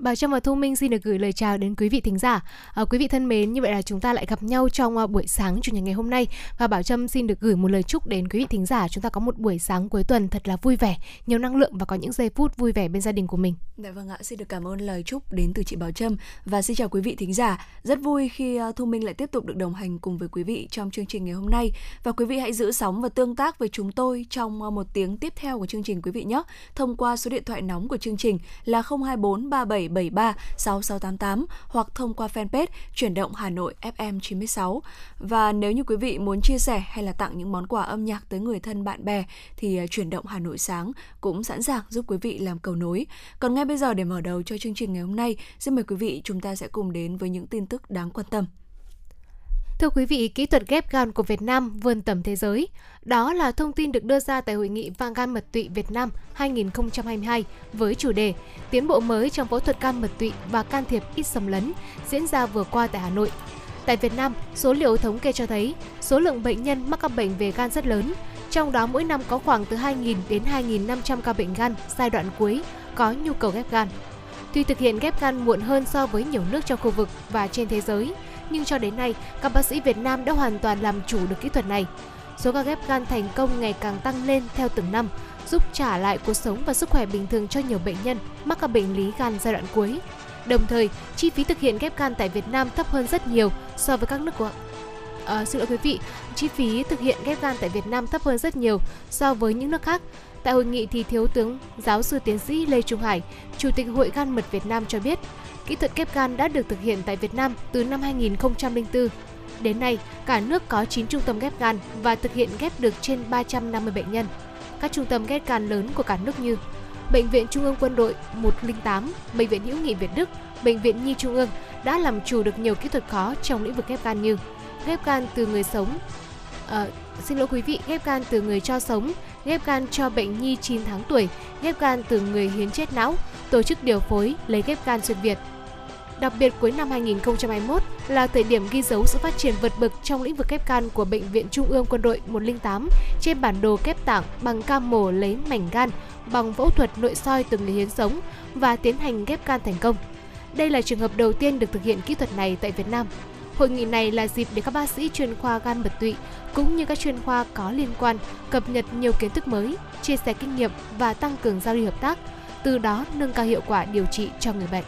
Bảo Trâm và Thu Minh xin được gửi lời chào đến quý vị thính giả. À, quý vị thân mến, như vậy là chúng ta lại gặp nhau trong uh, buổi sáng chủ nhật ngày hôm nay và Bảo Trâm xin được gửi một lời chúc đến quý vị thính giả chúng ta có một buổi sáng cuối tuần thật là vui vẻ, nhiều năng lượng và có những giây phút vui vẻ bên gia đình của mình. Dạ vâng ạ, xin được cảm ơn lời chúc đến từ chị Bảo Trâm và xin chào quý vị thính giả. Rất vui khi uh, Thu Minh lại tiếp tục được đồng hành cùng với quý vị trong chương trình ngày hôm nay và quý vị hãy giữ sóng và tương tác với chúng tôi trong uh, một tiếng tiếp theo của chương trình quý vị nhé. Thông qua số điện thoại nóng của chương trình là 024 37 73 6688 hoặc thông qua fanpage chuyển động Hà Nội FM 96. Và nếu như quý vị muốn chia sẻ hay là tặng những món quà âm nhạc tới người thân bạn bè thì à, chuyển động Hà Nội sáng cũng sẵn sàng giúp quý vị làm cầu nối. Còn ngay bây giờ để mở đầu cho chương trình ngày hôm nay, xin mời quý vị chúng ta sẽ cùng đến với những tin tức đáng quan tâm. Thưa quý vị, kỹ thuật ghép gan của Việt Nam vươn tầm thế giới. Đó là thông tin được đưa ra tại hội nghị vang gan mật tụy Việt Nam 2022 với chủ đề Tiến bộ mới trong phẫu thuật gan mật tụy và can thiệp ít xâm lấn diễn ra vừa qua tại Hà Nội. Tại Việt Nam, số liệu thống kê cho thấy số lượng bệnh nhân mắc các bệnh về gan rất lớn, trong đó mỗi năm có khoảng từ 2.000 đến 2.500 ca bệnh gan giai đoạn cuối có nhu cầu ghép gan. Tuy thực hiện ghép gan muộn hơn so với nhiều nước trong khu vực và trên thế giới, nhưng cho đến nay, các bác sĩ Việt Nam đã hoàn toàn làm chủ được kỹ thuật này. Số ca ghép gan thành công ngày càng tăng lên theo từng năm, giúp trả lại cuộc sống và sức khỏe bình thường cho nhiều bệnh nhân mắc các bệnh lý gan giai đoạn cuối. Đồng thời, chi phí thực hiện ghép gan tại Việt Nam thấp hơn rất nhiều so với các nước của À, xin lỗi quý vị, chi phí thực hiện ghép gan tại Việt Nam thấp hơn rất nhiều so với những nước khác. Tại hội nghị thì Thiếu tướng Giáo sư Tiến sĩ Lê Trung Hải, Chủ tịch Hội Gan Mật Việt Nam cho biết, Kỹ thuật ghép gan đã được thực hiện tại Việt Nam từ năm 2004. Đến nay, cả nước có 9 trung tâm ghép gan và thực hiện ghép được trên 350 bệnh nhân. Các trung tâm ghép gan lớn của cả nước như Bệnh viện Trung ương Quân đội 108, Bệnh viện Hữu nghị Việt Đức, Bệnh viện Nhi Trung ương đã làm chủ được nhiều kỹ thuật khó trong lĩnh vực ghép gan như ghép gan từ người sống, à, xin lỗi quý vị, ghép gan từ người cho sống, ghép gan cho bệnh nhi 9 tháng tuổi, ghép gan từ người hiến chết não, tổ chức điều phối lấy ghép gan xuyên Việt. Đặc biệt cuối năm 2021 là thời điểm ghi dấu sự phát triển vượt bậc trong lĩnh vực ghép gan của Bệnh viện Trung ương Quân đội 108 trên bản đồ ghép tạng bằng ca mổ lấy mảnh gan bằng phẫu thuật nội soi từ người hiến sống và tiến hành ghép gan thành công. Đây là trường hợp đầu tiên được thực hiện kỹ thuật này tại Việt Nam. Hội nghị này là dịp để các bác sĩ chuyên khoa gan mật tụy cũng như các chuyên khoa có liên quan cập nhật nhiều kiến thức mới, chia sẻ kinh nghiệm và tăng cường giao lưu hợp tác, từ đó nâng cao hiệu quả điều trị cho người bệnh.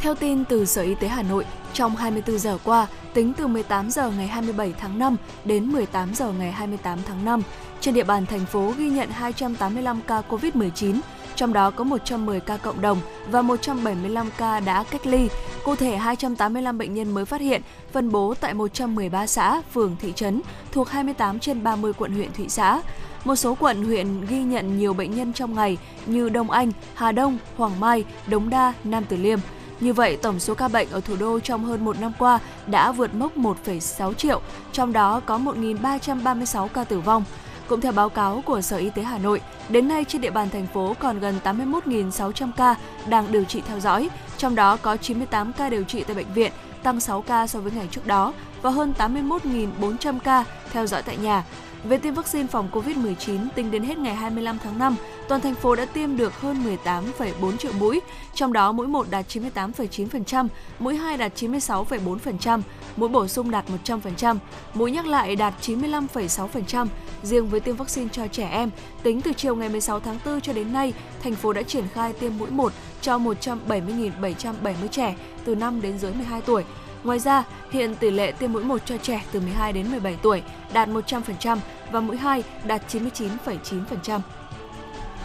Theo tin từ Sở Y tế Hà Nội, trong 24 giờ qua, tính từ 18 giờ ngày 27 tháng 5 đến 18 giờ ngày 28 tháng 5, trên địa bàn thành phố ghi nhận 285 ca COVID-19, trong đó có 110 ca cộng đồng và 175 ca đã cách ly. Cụ thể 285 bệnh nhân mới phát hiện, phân bố tại 113 xã, phường, thị trấn thuộc 28 trên 30 quận huyện thị xã. Một số quận huyện ghi nhận nhiều bệnh nhân trong ngày như Đông Anh, Hà Đông, Hoàng Mai, Đống Đa, Nam Từ Liêm. Như vậy, tổng số ca bệnh ở thủ đô trong hơn một năm qua đã vượt mốc 1,6 triệu, trong đó có 1.336 ca tử vong. Cũng theo báo cáo của Sở Y tế Hà Nội, đến nay trên địa bàn thành phố còn gần 81.600 ca đang điều trị theo dõi, trong đó có 98 ca điều trị tại bệnh viện, tăng 6 ca so với ngày trước đó và hơn 81.400 ca theo dõi tại nhà. Về tiêm vaccine phòng COVID-19, tính đến hết ngày 25 tháng 5, toàn thành phố đã tiêm được hơn 18,4 triệu mũi, trong đó mũi 1 đạt 98,9%, mũi 2 đạt 96,4%, mũi bổ sung đạt 100%, mũi nhắc lại đạt 95,6%. Riêng với tiêm vaccine cho trẻ em, tính từ chiều ngày 16 tháng 4 cho đến nay, thành phố đã triển khai tiêm mũi 1 cho 170.770 trẻ từ 5 đến dưới 12 tuổi, Ngoài ra, hiện tỷ lệ tiêm mũi 1 cho trẻ từ 12 đến 17 tuổi đạt 100% và mũi 2 đạt 99,9%.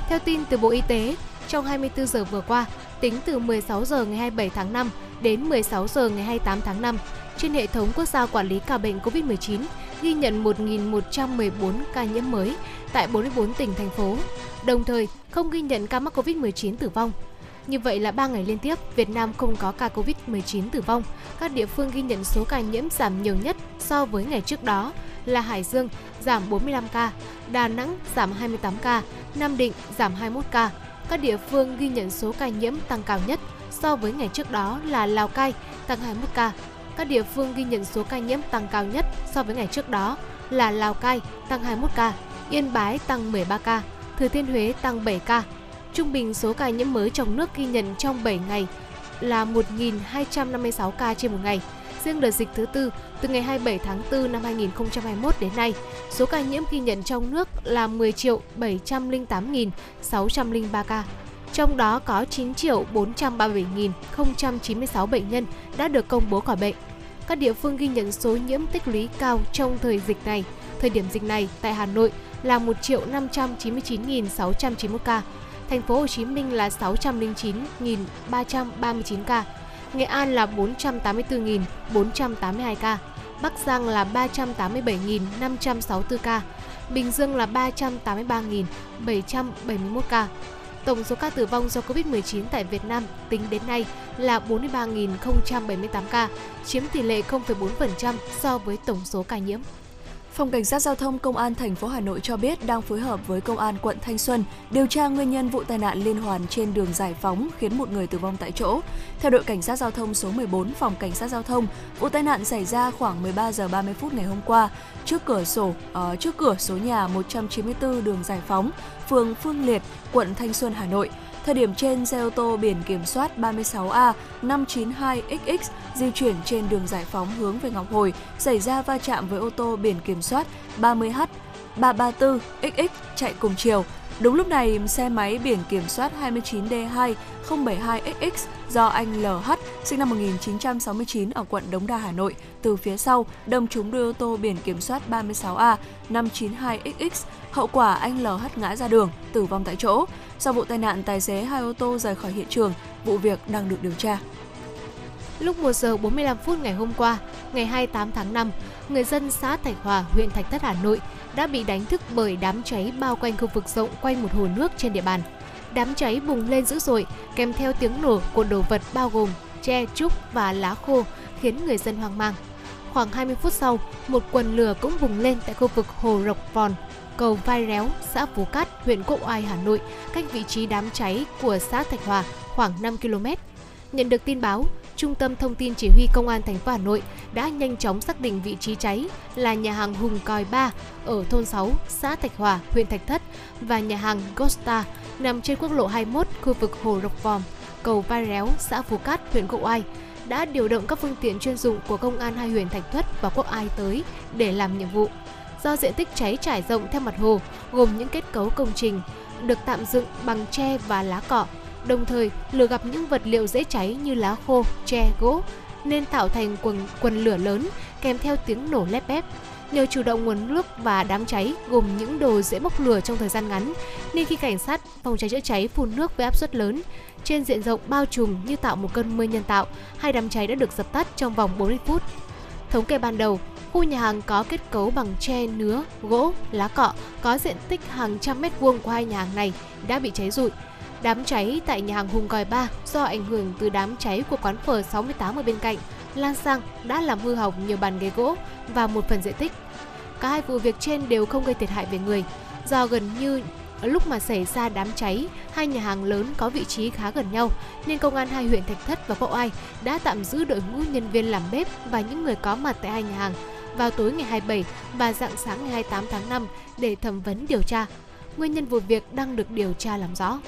Theo tin từ Bộ Y tế, trong 24 giờ vừa qua, tính từ 16 giờ ngày 27 tháng 5 đến 16 giờ ngày 28 tháng 5, trên hệ thống quốc gia quản lý ca bệnh COVID-19 ghi nhận 1.114 ca nhiễm mới tại 44 tỉnh, thành phố. Đồng thời, không ghi nhận ca mắc COVID-19 tử vong. Như vậy là 3 ngày liên tiếp, Việt Nam không có ca COVID-19 tử vong. Các địa phương ghi nhận số ca nhiễm giảm nhiều nhất so với ngày trước đó là Hải Dương giảm 45 ca, Đà Nẵng giảm 28 ca, Nam Định giảm 21 ca. Các địa phương ghi nhận số ca nhiễm tăng cao nhất so với ngày trước đó là Lào Cai tăng 21 ca, Các địa phương ghi nhận số ca nhiễm tăng cao nhất so với ngày trước đó là Lào Cai tăng 21 ca, Yên Bái tăng 13 ca, Thừa Thiên Huế tăng 7 ca. Trung bình số ca nhiễm mới trong nước ghi nhận trong 7 ngày là 1.256 ca trên một ngày. Riêng đợt dịch thứ tư từ ngày 27 tháng 4 năm 2021 đến nay, số ca nhiễm ghi nhận trong nước là 10.708.603 ca. Trong đó có 9.437.096 bệnh nhân đã được công bố khỏi bệnh. Các địa phương ghi nhận số nhiễm tích lũy cao trong thời dịch này. Thời điểm dịch này tại Hà Nội là 1.599.691 ca, thành phố Hồ Chí Minh là 609.339 ca, Nghệ An là 484.482 ca, Bắc Giang là 387.564 ca, Bình Dương là 383.771 ca. Tổng số ca tử vong do Covid-19 tại Việt Nam tính đến nay là 43.078 ca, chiếm tỷ lệ 0,4% so với tổng số ca nhiễm. Phòng Cảnh sát Giao thông Công an thành phố Hà Nội cho biết đang phối hợp với Công an quận Thanh Xuân điều tra nguyên nhân vụ tai nạn liên hoàn trên đường Giải Phóng khiến một người tử vong tại chỗ. Theo đội Cảnh sát Giao thông số 14 Phòng Cảnh sát Giao thông, vụ tai nạn xảy ra khoảng 13 giờ 30 phút ngày hôm qua trước cửa sổ uh, trước cửa số nhà 194 đường Giải Phóng, phường Phương Liệt, quận Thanh Xuân, Hà Nội. Thời điểm trên, xe ô tô biển kiểm soát 36A 592XX di chuyển trên đường Giải Phóng hướng về Ngọc Hồi, xảy ra va chạm với ô tô biển kiểm soát 30H 334XX chạy cùng chiều. Đúng lúc này, xe máy biển kiểm soát 29D2072XX do anh LH sinh năm 1969 ở quận Đống Đa, Hà Nội từ phía sau đâm trúng đuôi ô tô biển kiểm soát 36A 592XX. Hậu quả anh LH ngã ra đường, tử vong tại chỗ. Sau vụ tai nạn, tài xế hai ô tô rời khỏi hiện trường, vụ việc đang được điều tra. Lúc 1 giờ 45 phút ngày hôm qua, ngày 28 tháng 5, người dân xã Thạch Hòa, huyện Thạch Thất, Hà Nội đã bị đánh thức bởi đám cháy bao quanh khu vực rộng quanh một hồ nước trên địa bàn. Đám cháy bùng lên dữ dội, kèm theo tiếng nổ của đồ vật bao gồm tre, trúc và lá khô khiến người dân hoang mang. Khoảng 20 phút sau, một quần lửa cũng bùng lên tại khu vực hồ Rọc Vòn, cầu Vai Réo, xã Phú Cát, huyện Quốc Oai, Hà Nội, cách vị trí đám cháy của xã Thạch Hòa khoảng 5 km. Nhận được tin báo, Trung tâm Thông tin Chỉ huy Công an thành phố Hà Nội đã nhanh chóng xác định vị trí cháy là nhà hàng Hùng Còi 3 ở thôn 6, xã Thạch Hòa, huyện Thạch Thất và nhà hàng Costa nằm trên quốc lộ 21, khu vực Hồ Rọc Vòm, cầu Vai Réo, xã Phú Cát, huyện Quốc Oai đã điều động các phương tiện chuyên dụng của công an hai huyện Thạch Thất và Quốc Ai tới để làm nhiệm vụ. Do diện tích cháy trải rộng theo mặt hồ, gồm những kết cấu công trình được tạm dựng bằng tre và lá cọ, đồng thời lửa gặp những vật liệu dễ cháy như lá khô, tre, gỗ nên tạo thành quần, quần lửa lớn kèm theo tiếng nổ lép bép. Nhờ chủ động nguồn nước và đám cháy gồm những đồ dễ bốc lửa trong thời gian ngắn, nên khi cảnh sát phòng cháy chữa cháy phun nước với áp suất lớn trên diện rộng bao trùm như tạo một cơn mưa nhân tạo, hai đám cháy đã được dập tắt trong vòng 40 phút. Thống kê ban đầu, khu nhà hàng có kết cấu bằng tre, nứa, gỗ, lá cọ, có diện tích hàng trăm mét vuông của hai nhà hàng này đã bị cháy rụi. Đám cháy tại nhà hàng Hùng Gòi 3 do ảnh hưởng từ đám cháy của quán phở 68 ở bên cạnh lan sang đã làm hư hỏng nhiều bàn ghế gỗ và một phần diện tích. Cả hai vụ việc trên đều không gây thiệt hại về người, do gần như lúc mà xảy ra đám cháy, hai nhà hàng lớn có vị trí khá gần nhau, nên công an hai huyện Thạch Thất và Quốc ai đã tạm giữ đội ngũ nhân viên làm bếp và những người có mặt tại hai nhà hàng vào tối ngày 27 và dạng sáng ngày 28 tháng 5 để thẩm vấn điều tra. Nguyên nhân vụ việc đang được điều tra làm rõ.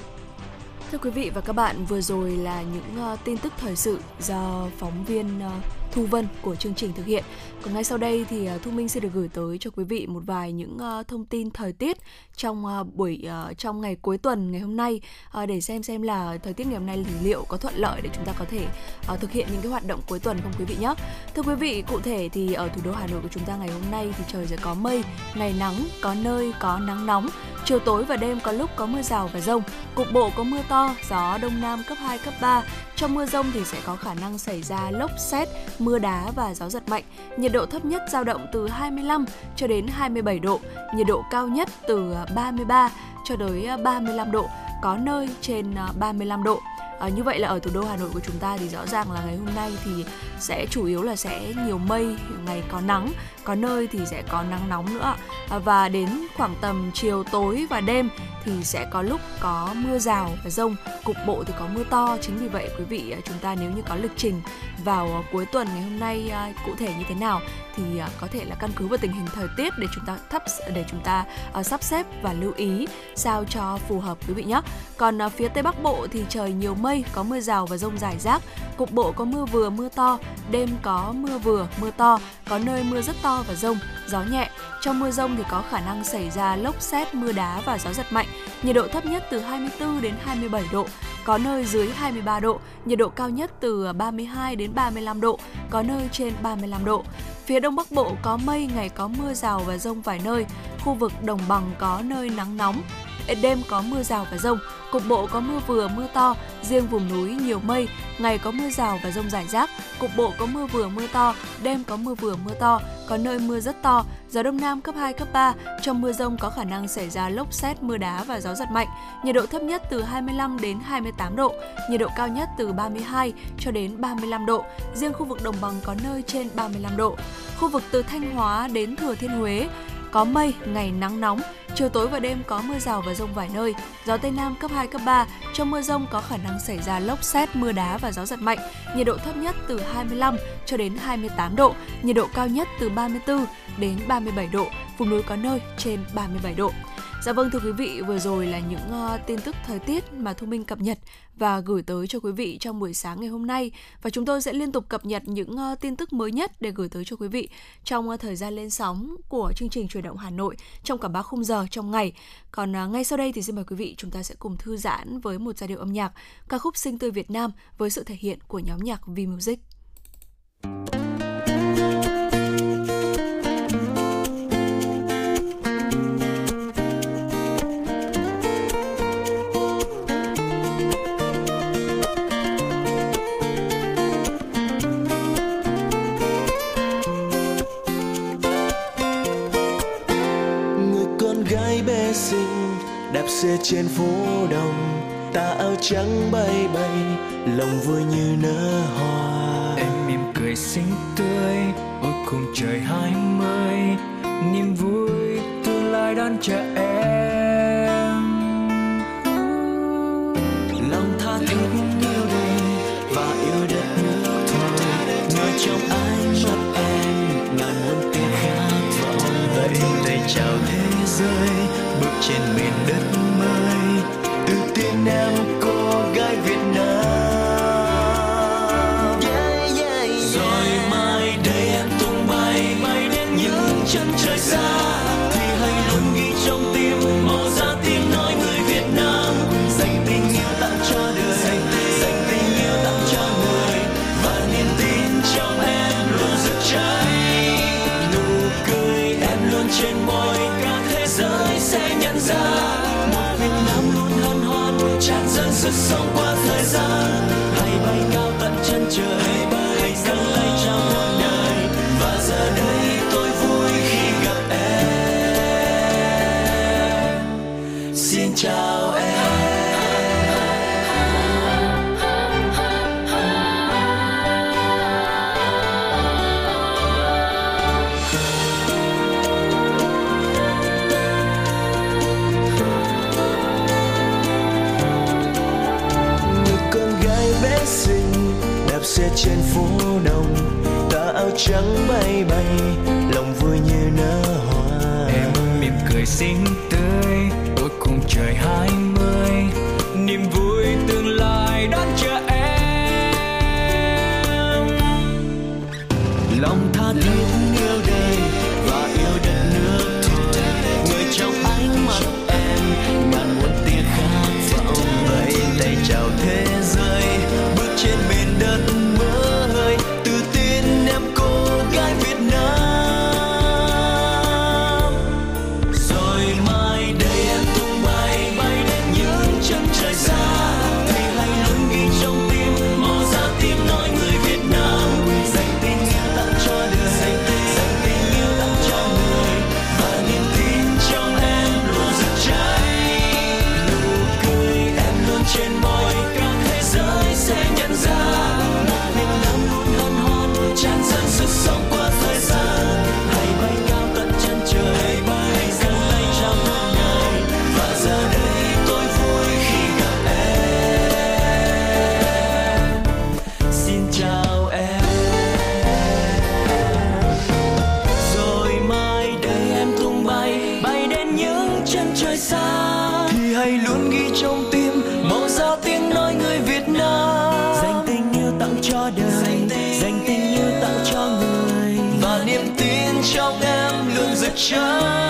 Thưa quý vị và các bạn, vừa rồi là những uh, tin tức thời sự do phóng viên uh, Thu Vân của chương trình thực hiện. Còn ngay sau đây thì à, Thu Minh sẽ được gửi tới cho quý vị một vài những ờ, thông tin thời tiết trong ờ, buổi ờ, trong ngày cuối tuần ngày hôm nay để xem xem là thời tiết ngày hôm nay liệu có thuận lợi để chúng ta có thể thực hiện những cái hoạt động cuối tuần không quý vị nhé. Thưa quý vị, cụ thể thì ở thủ đô Hà Nội của chúng ta ngày hôm nay thì trời sẽ có mây, ngày nắng, có nơi có nắng nóng, chiều tối và đêm có lúc có mưa rào và rông, cục bộ có mưa to, gió đông nam cấp 2 cấp 3. Trong mưa rông thì sẽ có khả năng xảy ra lốc xét, mưa đá và gió giật mạnh. Nhiệt độ thấp nhất dao động từ 25 cho đến 27 độ, nhiệt độ cao nhất từ à, 33 cho tới à, 35 độ, có nơi trên à, 35 độ. À, như vậy là ở thủ đô Hà Nội của chúng ta thì rõ ràng là ngày hôm nay thì sẽ chủ yếu là sẽ nhiều mây, ngày có nắng, có nơi thì sẽ có nắng nóng nữa. À, và đến khoảng tầm chiều tối và đêm thì sẽ có lúc có mưa rào và rông, cục bộ thì có mưa to. Chính vì vậy quý vị à, chúng ta nếu như có lịch trình vào à, cuối tuần ngày hôm nay cụ thể như thế nào thì có thể là căn cứ vào tình hình thời tiết để chúng ta thấp để chúng ta sắp xếp và lưu ý sao cho phù hợp quý vị nhé. Còn phía tây bắc bộ thì trời nhiều mây, có mưa rào và rông rải rác, cục bộ có mưa vừa mưa to, đêm có mưa vừa mưa to, có nơi mưa rất to và rông, gió nhẹ. Trong mưa rông thì có khả năng xảy ra lốc xét, mưa đá và gió giật mạnh. Nhiệt độ thấp nhất từ 24 đến 27 độ, có nơi dưới 23 độ, nhiệt độ cao nhất từ 32 đến 35 độ, có nơi trên 35 độ. Phía Đông Bắc Bộ có mây, ngày có mưa rào và rông vài nơi. Khu vực đồng bằng có nơi nắng nóng, đêm có mưa rào và rông, cục bộ có mưa vừa mưa to, riêng vùng núi nhiều mây, ngày có mưa rào và rông rải rác, cục bộ có mưa vừa mưa to, đêm có mưa vừa mưa to, có nơi mưa rất to, gió đông nam cấp 2 cấp 3, trong mưa rông có khả năng xảy ra lốc xét, mưa đá và gió giật mạnh. Nhiệt độ thấp nhất từ 25 đến 28 độ, nhiệt độ cao nhất từ 32 cho đến 35 độ, riêng khu vực đồng bằng có nơi trên 35 độ. Khu vực từ Thanh Hóa đến Thừa Thiên Huế có mây, ngày nắng nóng, chiều tối và đêm có mưa rào và rông vài nơi, gió Tây Nam cấp 2, cấp 3. Trong mưa rông có khả năng xảy ra lốc xét, mưa đá và gió giật mạnh. Nhiệt độ thấp nhất từ 25 cho đến 28 độ, nhiệt độ cao nhất từ 34 đến 37 độ, vùng núi có nơi trên 37 độ. Dạ vâng thưa quý vị, vừa rồi là những uh, tin tức thời tiết mà Thu Minh cập nhật và gửi tới cho quý vị trong buổi sáng ngày hôm nay và chúng tôi sẽ liên tục cập nhật những uh, tin tức mới nhất để gửi tới cho quý vị trong uh, thời gian lên sóng của chương trình truyền động Hà Nội trong cả ba khung giờ trong ngày. Còn uh, ngay sau đây thì xin mời quý vị chúng ta sẽ cùng thư giãn với một giai điệu âm nhạc ca khúc Sinh tươi Việt Nam với sự thể hiện của nhóm nhạc V Music. đạp xe trên phố đông tà áo trắng bay bay lòng vui như nở hoa. Em mỉm cười xinh tươi, ôi cùng trời hai mươi, niềm vui tương lai đón chờ em. Lòng tha thiết yêu đời và yêu đất nước thôi người trong xin chào trên phố đông, tà áo trắng bay bay, lòng vui như nở hoa. Em mỉm cười xinh trong em luôn rực rỡ.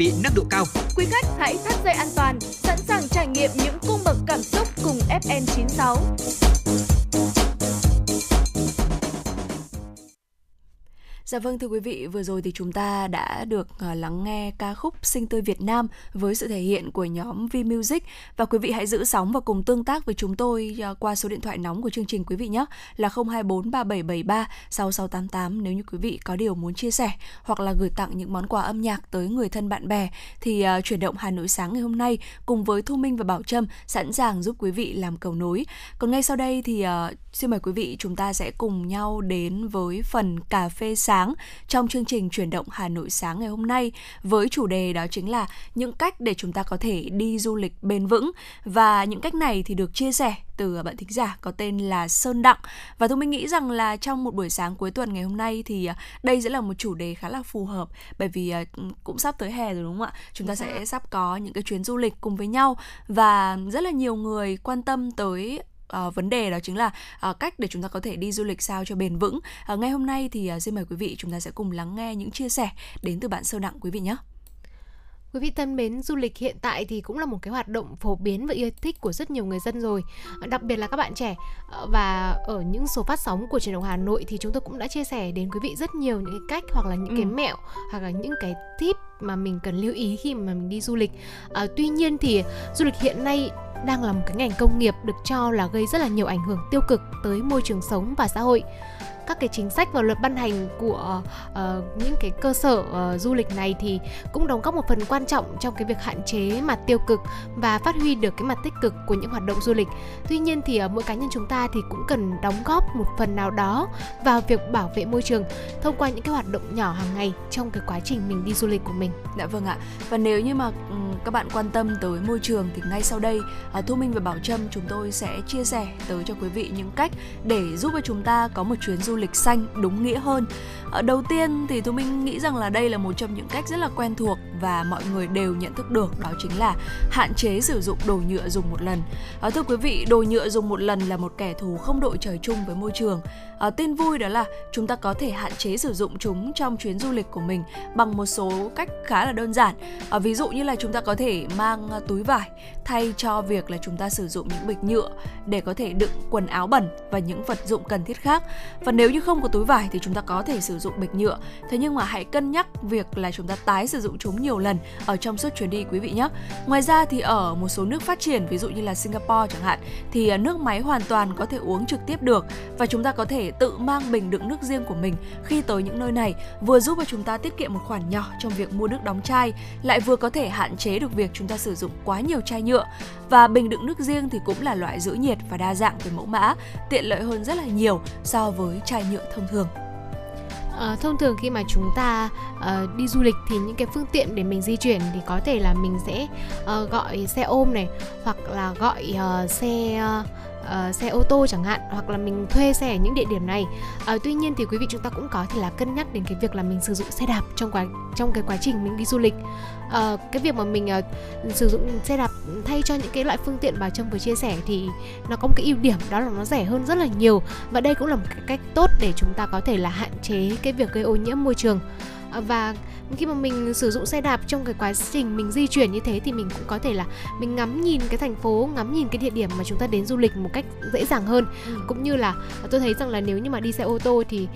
Bị nâng độ cao. Quý khách hãy thắt dây an toàn, Dạ vâng thưa quý vị, vừa rồi thì chúng ta đã được ờ, lắng nghe ca khúc Sinh tươi Việt Nam với sự thể hiện của nhóm V Music và quý vị hãy giữ sóng và cùng tương tác với chúng tôi ờ, qua số điện thoại nóng của chương trình quý vị nhé là 024 3773 6688 nếu như quý vị có điều muốn chia sẻ hoặc là gửi tặng những món quà âm nhạc tới người thân bạn bè. Thì uh, chuyển động Hà Nội sáng ngày hôm nay cùng với Thu Minh và Bảo Trâm sẵn sàng giúp quý vị làm cầu nối. Còn ngay sau đây thì uh, xin mời quý vị chúng ta sẽ cùng nhau đến với phần cà phê sáng sáng. Trong chương trình chuyển động Hà Nội sáng ngày hôm nay với chủ đề đó chính là những cách để chúng ta có thể đi du lịch bền vững. Và những cách này thì được chia sẻ từ bạn thính giả có tên là Sơn Đặng. Và tôi mình nghĩ rằng là trong một buổi sáng cuối tuần ngày hôm nay thì à, đây sẽ là một chủ đề khá là phù hợp. Bởi vì à, cũng sắp tới hè rồi đúng không ạ? Chúng ta sẽ sắp có những cái chuyến du lịch cùng với nhau. Và rất là nhiều người quan tâm tới uh, vấn đề đó chính là uh, cách để chúng ta có thể đi du lịch sao cho bền vững. Uh, ngay hôm nay thì uh, xin mời quý vị chúng ta sẽ cùng lắng nghe những chia sẻ đến từ bạn sơ đặng quý vị nhé. Quý vị thân mến, du lịch hiện tại thì cũng là một cái hoạt động phổ biến và yêu thích của rất nhiều người dân rồi Đặc biệt là các bạn trẻ Và ở những số phát sóng của truyền động Hà Nội thì chúng tôi cũng đã chia sẻ đến quý vị rất nhiều những cái cách hoặc là những ừ. cái mẹo Hoặc là những cái tip mà mình cần lưu ý khi mà mình đi du lịch. À, Tuy nhiên thì du lịch hiện nay đang là một cái ngành công nghiệp được cho là gây rất là nhiều ảnh hưởng tiêu cực tới môi trường sống và xã hội các cái chính sách và luật ban hành của uh, những cái cơ sở uh, du lịch này thì cũng đóng góp một phần quan trọng trong cái việc hạn chế mặt tiêu cực và phát huy được cái mặt tích cực của những hoạt động du lịch. Tuy nhiên thì uh, mỗi cá nhân chúng ta thì cũng cần đóng góp một phần nào đó vào việc bảo vệ môi trường thông qua những cái hoạt động nhỏ hàng ngày trong cái quá trình mình đi du lịch của mình. Dạ vâng ạ. Và nếu như mà ừ, các bạn quan tâm tới môi trường thì ngay sau đây uh, Thu Minh và Bảo Trâm chúng tôi sẽ chia sẻ tới cho quý vị những cách để giúp cho chúng ta có một chuyến du lịch lịch xanh đúng nghĩa hơn. Ở đầu tiên thì thu minh nghĩ rằng là đây là một trong những cách rất là quen thuộc và mọi người đều nhận thức được đó chính là hạn chế sử dụng đồ nhựa dùng một lần. À, thưa quý vị, đồ nhựa dùng một lần là một kẻ thù không đội trời chung với môi trường. À, tin vui đó là chúng ta có thể hạn chế sử dụng chúng trong chuyến du lịch của mình bằng một số cách khá là đơn giản. À, ví dụ như là chúng ta có thể mang túi vải thay cho việc là chúng ta sử dụng những bịch nhựa để có thể đựng quần áo bẩn và những vật dụng cần thiết khác. Và nếu như không có túi vải thì chúng ta có thể sử dụng bịch nhựa. Thế nhưng mà hãy cân nhắc việc là chúng ta tái sử dụng chúng nhiều lần ở trong suốt chuyến đi, quý vị nhé. Ngoài ra thì ở một số nước phát triển, ví dụ như là Singapore chẳng hạn, thì à, nước máy hoàn toàn có thể uống trực tiếp được và chúng ta có thể tự mang bình đựng nước riêng của mình khi tới những nơi này, vừa giúp cho chúng ta tiết kiệm một khoản nhỏ trong việc mua nước đóng chai, lại vừa có thể hạn chế được việc chúng ta sử dụng quá nhiều chai nhựa và bình đựng nước riêng thì cũng là loại giữ nhiệt và đa dạng về mẫu mã, tiện lợi hơn rất là nhiều so với chai nhựa thông thường à, thông thường khi mà chúng ta uh, đi du lịch thì những cái phương tiện để mình di chuyển thì có thể là mình sẽ uh, gọi xe ôm này hoặc là gọi uh, xe uh, uh, xe ô tô chẳng hạn hoặc là mình thuê xe ở những địa điểm này. Uh, tuy nhiên thì quý vị chúng ta cũng có thể là cân nhắc đến cái việc là mình sử dụng xe đạp trong quá trong cái quá trình mình đi du lịch. Uh, cái việc mà mình uh, sử dụng xe đạp thay cho những cái loại phương tiện bà trâm vừa chia sẻ thì nó có một cái ưu điểm đó là nó rẻ hơn rất là nhiều. Và đây cũng là một cái cách tốt để chúng ta có thể là hạn chế cái việc gây ô nhiễm môi trường và khi mà mình sử dụng xe đạp trong cái quá trình mình di chuyển như thế thì mình cũng có thể là mình ngắm nhìn cái thành phố ngắm nhìn cái địa điểm mà chúng ta đến du lịch một cách dễ dàng hơn ừ. cũng như là tôi thấy rằng là nếu như mà đi xe ô tô thì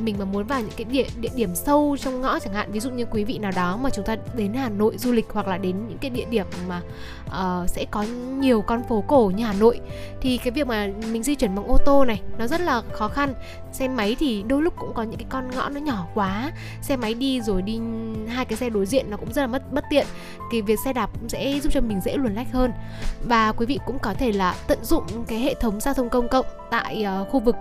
mình mà muốn vào những cái địa địa điểm sâu trong ngõ chẳng hạn ví dụ như quý vị nào đó mà chúng ta đến Hà Nội du lịch hoặc là đến những cái địa điểm mà uh, sẽ có nhiều con phố cổ như Hà Nội thì cái việc mà mình di chuyển bằng ô tô này nó rất là khó khăn. Xe máy thì đôi lúc cũng có những cái con ngõ nó nhỏ quá xe máy đi rồi đi hai cái xe đối diện nó cũng rất là mất bất tiện cái việc xe đạp cũng sẽ giúp cho mình dễ luồn lách hơn. Và quý vị cũng có thể là tận dụng cái hệ thống giao thông công cộng tại uh, khu vực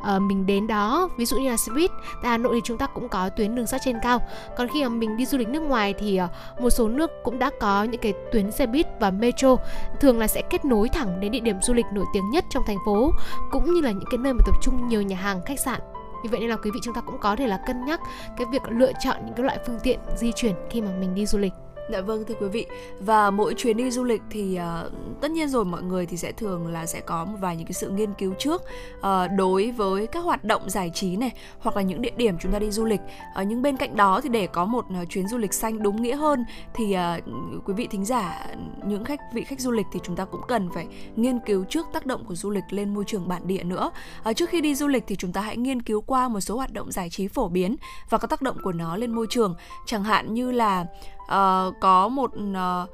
uh, mình đến đó ví dụ như là buýt tại Hà Nội thì chúng ta cũng có tuyến đường sắt trên cao. Còn khi mà mình đi du lịch nước ngoài thì ờ, một số nước cũng đã có những cái tuyến xe buýt và metro, thường là sẽ kết nối thẳng đến địa điểm du lịch nổi tiếng nhất trong thành phố, cũng như là những cái nơi mà tập trung nhiều nhà hàng, khách sạn. Vì vậy nên là quý vị chúng ta cũng có thể là cân nhắc cái việc lựa chọn những cái loại phương tiện di chuyển khi mà mình đi du lịch. Dạ vâng thưa quý vị. Và mỗi chuyến đi du lịch thì uh, tất nhiên rồi mọi người thì sẽ thường là sẽ có một vài những cái sự nghiên cứu trước uh, đối với các hoạt động giải trí này hoặc là những địa điểm chúng ta đi du lịch. Uh, nhưng bên cạnh đó thì để có một uh, chuyến du lịch xanh đúng nghĩa hơn thì uh, quý vị thính giả những khách vị khách du lịch thì chúng ta cũng cần phải nghiên cứu trước tác động của du lịch lên môi trường bản địa nữa. Uh, trước khi đi du lịch thì chúng ta hãy nghiên cứu qua một số hoạt động giải trí phổ biến và các tác động của nó lên môi trường. Chẳng hạn như là uh, có một uh,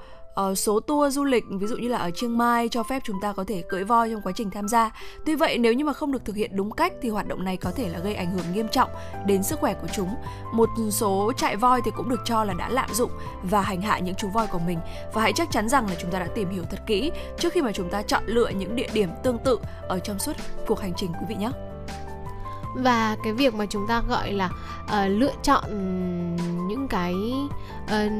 uh, số tour du lịch ví dụ như là ở Chiang Mai cho phép chúng ta có thể cưỡi voi trong quá trình tham gia. Tuy vậy nếu như mà không được thực hiện đúng cách thì hoạt động này có thể là gây ảnh hưởng nghiêm trọng đến sức khỏe của chúng. Một số trại voi thì cũng được cho là đã lạm dụng và hành hạ những chú voi của mình và hãy chắc chắn rằng là chúng ta đã tìm hiểu thật kỹ trước khi mà chúng ta chọn lựa những địa điểm tương tự ở trong suốt cuộc hành trình quý vị nhé và cái việc mà chúng ta gọi là uh, lựa chọn những cái uh,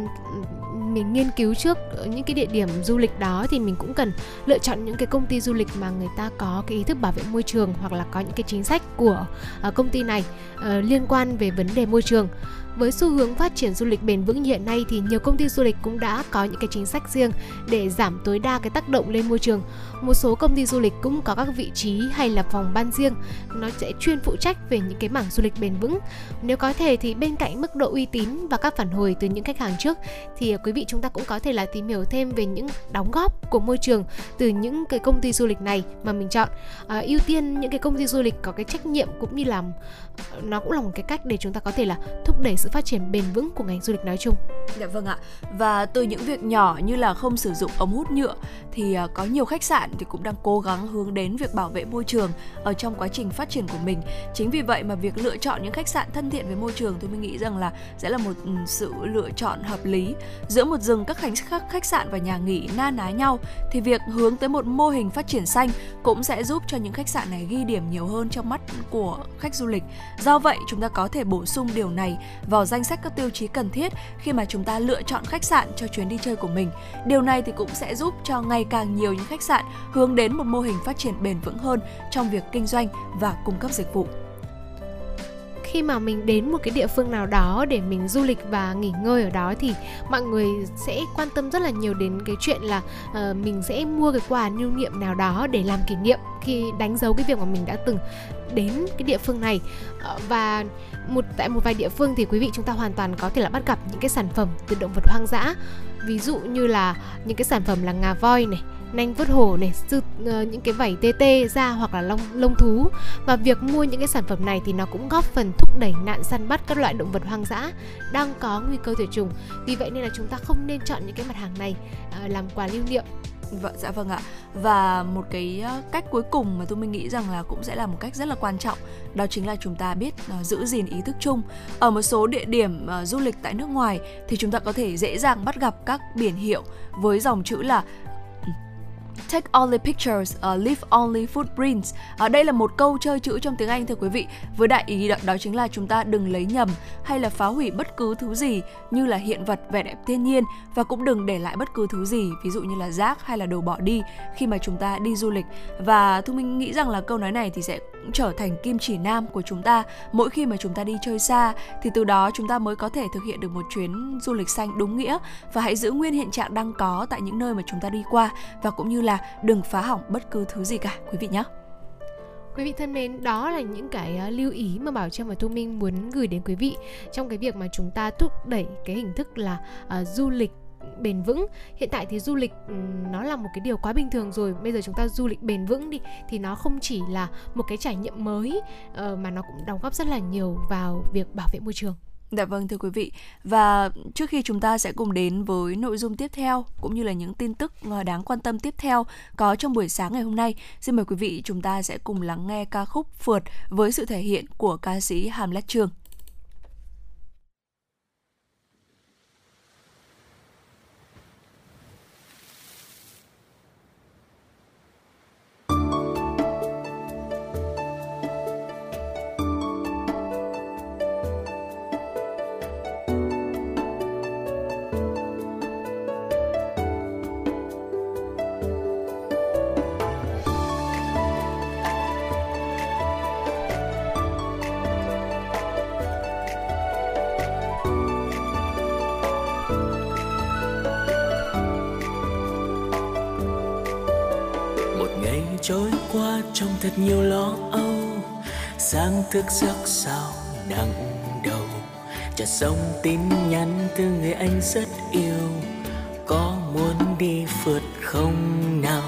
mình nghiên cứu trước những cái địa điểm du lịch đó thì mình cũng cần lựa chọn những cái công ty du lịch mà người ta có cái ý thức bảo vệ môi trường hoặc là có những cái chính sách của uh, công ty này uh, liên quan về vấn đề môi trường với xu hướng phát triển du lịch bền vững hiện nay thì nhiều công ty du lịch cũng đã có những cái chính sách riêng để giảm tối đa cái tác động lên môi trường. Một số công ty du lịch cũng có các vị trí hay là phòng ban riêng, nó sẽ chuyên phụ trách về những cái mảng du lịch bền vững. Nếu có thể thì bên cạnh mức độ uy tín và các phản hồi từ những khách hàng trước thì à, quý vị chúng ta cũng có thể là tìm hiểu thêm về những đóng góp của môi trường từ những cái công ty du lịch này mà mình chọn. À, ưu tiên những cái công ty du lịch có cái trách nhiệm cũng như là ờ, nó cũng là một cái cách để chúng ta có thể là thúc đẩy sự phát triển bền vững của ngành du lịch nói chung. Dạ vâng ạ. Và từ những việc nhỏ như là không sử dụng ống hút nhựa thì à, có nhiều khách sạn thì cũng đang cố gắng hướng đến việc bảo vệ môi trường ở trong quá trình phát triển của mình. Chính vì vậy mà việc lựa chọn những khách sạn thân thiện với môi trường tôi mình nghĩ rằng là sẽ là một ừ, sự lựa chọn hợp lý. Giữa một rừng các khách khách sạn và nhà nghỉ na ná nhau thì việc hướng tới một mô hình phát triển xanh cũng sẽ giúp cho những khách sạn này ghi điểm nhiều hơn trong mắt của khách du lịch. Do vậy, chúng ta có thể bổ sung điều này vào danh sách các tiêu chí cần thiết khi mà chúng ta lựa chọn khách sạn cho chuyến đi chơi của mình. Điều này thì cũng sẽ giúp cho ngày càng nhiều những khách sạn hướng đến một mô hình phát triển bền vững hơn trong việc kinh doanh và cung cấp dịch vụ. Khi mà mình đến một cái địa phương nào đó để mình du lịch và nghỉ ngơi ở đó thì mọi người sẽ quan tâm rất là nhiều đến cái chuyện là uh, mình sẽ mua cái quà lưu niệm nào đó để làm kỷ niệm khi đánh dấu cái việc mà mình đã từng đến cái địa phương này. Uh, và một tại một vài địa phương thì quý vị chúng ta hoàn toàn có thể là bắt gặp những cái sản phẩm từ động vật hoang dã. Ví dụ như là những cái sản phẩm là ngà voi này nanh vớt hổ này sư, uh, những cái vảy tê tê da hoặc là lông lông thú và việc mua những cái sản phẩm này thì nó cũng góp phần thúc đẩy nạn săn bắt các loại động vật hoang dã đang có nguy cơ tuyệt chủng vì vậy nên là chúng ta không nên chọn những cái mặt hàng này uh, làm quà lưu niệm Vâng, dạ vâng ạ. Và một cái ờ, cách cuối cùng mà tôi mình nghĩ rằng là cũng sẽ là một cách rất là quan trọng, đó chính là chúng ta biết uh, giữ gìn ý thức chung. Ở một số địa điểm uh, du lịch tại nước ngoài thì chúng ta có thể dễ dàng bắt gặp các biển hiệu với dòng chữ là Take only pictures, uh, leave only footprints. Uh, đây là một câu chơi chữ trong tiếng Anh thưa quý vị. Với đại ý đó, đó chính là chúng ta đừng lấy nhầm hay là phá hủy bất cứ thứ gì như là hiện vật vẻ đẹp thiên nhiên và cũng đừng để lại bất cứ thứ gì, ví dụ như là rác hay là đồ bỏ đi khi mà chúng ta đi du lịch. Và thu minh nghĩ rằng là câu nói này thì sẽ trở thành kim chỉ nam của chúng ta mỗi khi mà chúng ta đi chơi xa thì từ đó chúng ta mới có thể thực hiện được một chuyến du lịch xanh đúng nghĩa và hãy giữ nguyên hiện trạng đang có tại những nơi mà chúng ta đi qua và cũng như là đừng phá hỏng bất cứ thứ gì cả quý vị nhé. Quý vị thân mến, đó là những cái uh, lưu ý mà Bảo Trâm và Thu Minh muốn gửi đến quý vị trong cái việc mà chúng ta thúc đẩy cái hình thức là uh, du lịch bền vững. Hiện tại thì du lịch ừ, nó là một cái điều quá bình thường rồi. Bây giờ chúng ta du lịch bền vững đi thì nó không chỉ là một cái trải nghiệm mới uh, mà nó cũng đóng góp rất là nhiều vào việc bảo vệ môi trường. Dạ vâng thưa quý vị. Và trước khi chúng ta sẽ cùng đến với nội dung tiếp theo cũng như là những tin tức ờ, đáng quan tâm tiếp theo có trong buổi sáng ngày hôm nay xin mời quý vị chúng ta sẽ cùng lắng nghe ca khúc Phượt với sự thể hiện của ca sĩ Hàm Lát Trường. Thức giấc sao nặng đầu. Chợt xong tin nhắn từ người anh rất yêu. Có muốn đi phượt không nào?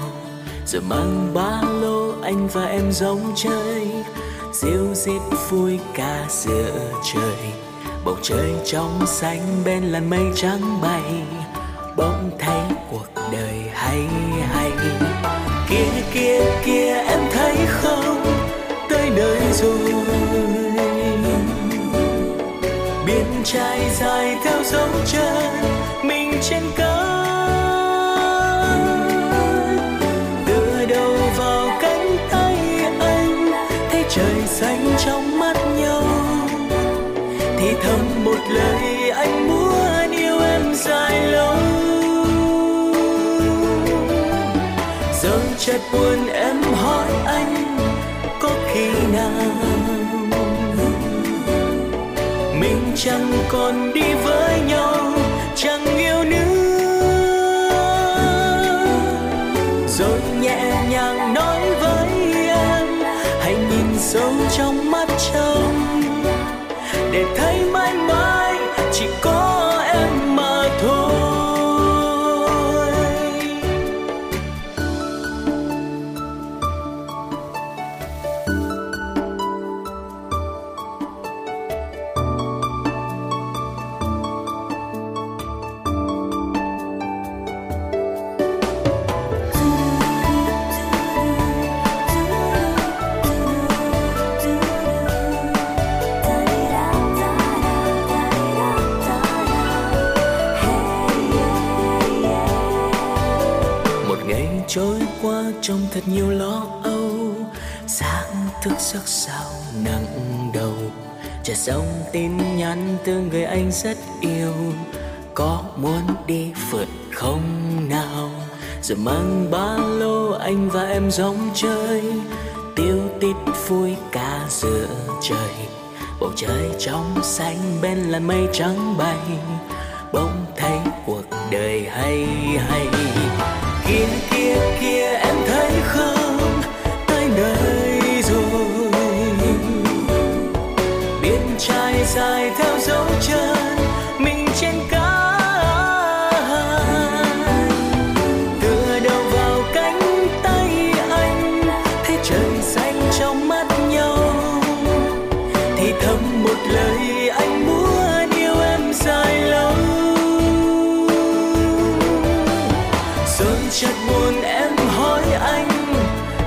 Rồi mang ba lô anh và em giống chơi. Diêu dít vui ca giữa trời. Bầu trời trong xanh bên làn mây trắng bay. Bỗng thấy cuộc đời hay hay. Kia kia kia, em thấy không? Tới nơi rồi. Trải dài theo dấu chân mình trên cát tựa đầu vào cánh tay anh, thấy trời xanh trong mắt nhau. Thì thầm một lời, anh muốn yêu em dài lâu. Giờ chợt buồn em hỏi anh, có khi nào chẳng còn đi với nhau, chẳng yêu nữa. Rồi nhẹ nhàng nói với em, hãy nhìn sâu trong mắt trong thật nhiều lo âu. Sáng thức giấc sao nặng đầu, chợt xong tin nhắn từ người anh rất yêu. Có muốn đi phượt không nào? Rồi mang ba lô anh và em giống chơi. Tiêu tít vui cả giữa trời. Bầu trời trong xanh bên làn mây trắng bay. Bỗng thấy cuộc đời hay hay. Chợt buồn em hỏi anh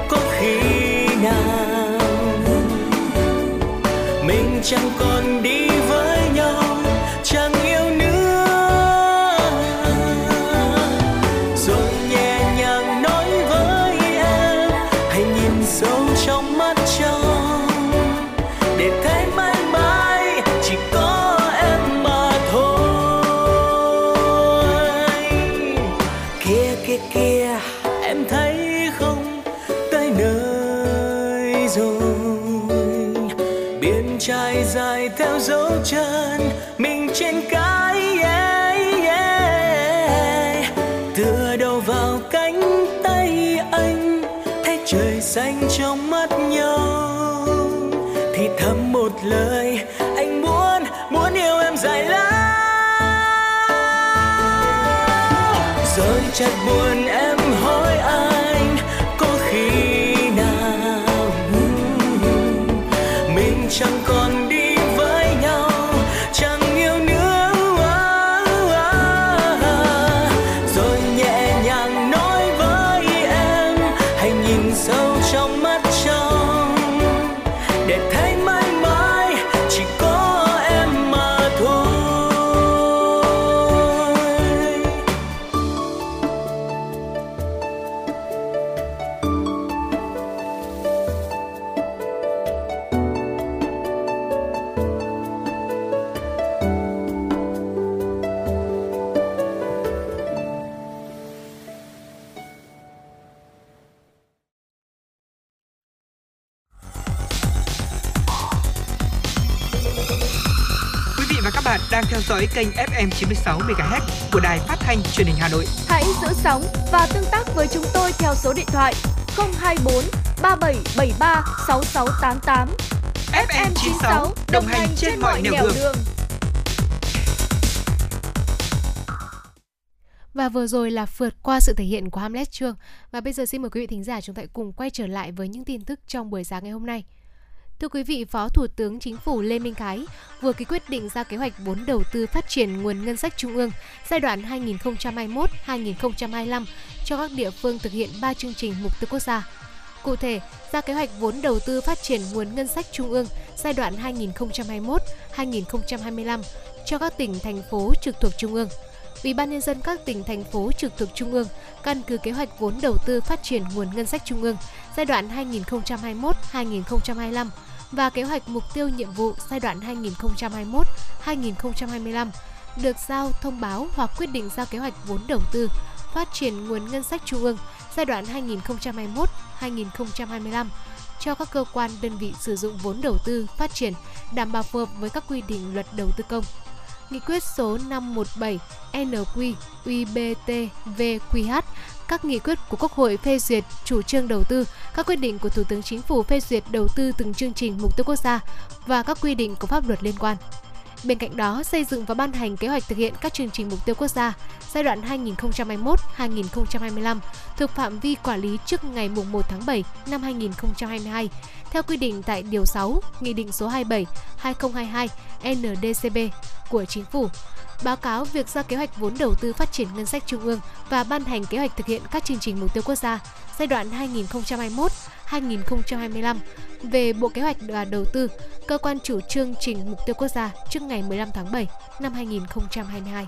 có khi nào mình chẳng còn đi chợt buồn. Và các bạn đang theo dõi kênh FM 96 MHz của đài phát thanh truyền hình Hà Nội. Hãy giữ sóng và tương tác với chúng tôi theo số điện thoại 024 3773 6688. FM 96 đồng hành trên mọi nẻo đường. Và vừa rồi là vượt qua sự thể hiện của Hamlet Trương. Và bây giờ xin mời quý vị thính giả chúng ta cùng quay trở lại với những tin tức trong buổi sáng ngày hôm nay. Thưa quý vị, Phó Thủ tướng Chính phủ Lê Minh Khái vừa ký quyết định ra kế hoạch vốn đầu tư phát triển nguồn ngân sách trung ương giai đoạn 2021-2025 cho các địa phương thực hiện 3 chương trình mục tiêu quốc gia. Cụ thể, ra kế hoạch vốn đầu tư phát triển nguồn ngân sách trung ương giai đoạn 2021-2025 cho các tỉnh thành phố trực thuộc trung ương. Ủy ban nhân dân các tỉnh thành phố trực thuộc trung ương căn cứ kế hoạch vốn đầu tư phát triển nguồn ngân sách trung ương giai đoạn 2021-2025 và kế hoạch mục tiêu nhiệm vụ giai đoạn 2021-2025 được giao thông báo hoặc quyết định giao kế hoạch vốn đầu tư, phát triển nguồn ngân sách trung ương giai đoạn 2021-2025 cho các cơ quan đơn vị sử dụng vốn đầu tư phát triển đảm bảo phù hợp với các quy định luật đầu tư công. Nghị quyết số 517 NQ UBTVQH các nghị quyết của Quốc hội phê duyệt chủ trương đầu tư, các quyết định của Thủ tướng Chính phủ phê duyệt đầu tư từng chương trình mục tiêu quốc gia và các quy định của pháp luật liên quan. Bên cạnh đó, xây dựng và ban hành kế hoạch thực hiện các chương trình mục tiêu quốc gia giai đoạn 2021-2025 thuộc phạm vi quản lý trước ngày 1 tháng 7 năm 2022 theo quy định tại Điều 6 Nghị định số 27-2022 NDCB của Chính phủ báo cáo việc ra kế hoạch vốn đầu tư phát triển ngân sách trung ương và ban hành kế hoạch thực hiện các chương trình mục tiêu quốc gia giai đoạn 2021-2025 về Bộ Kế hoạch và Đầu tư, cơ quan chủ trương trình mục tiêu quốc gia trước ngày 15 tháng 7 năm 2022.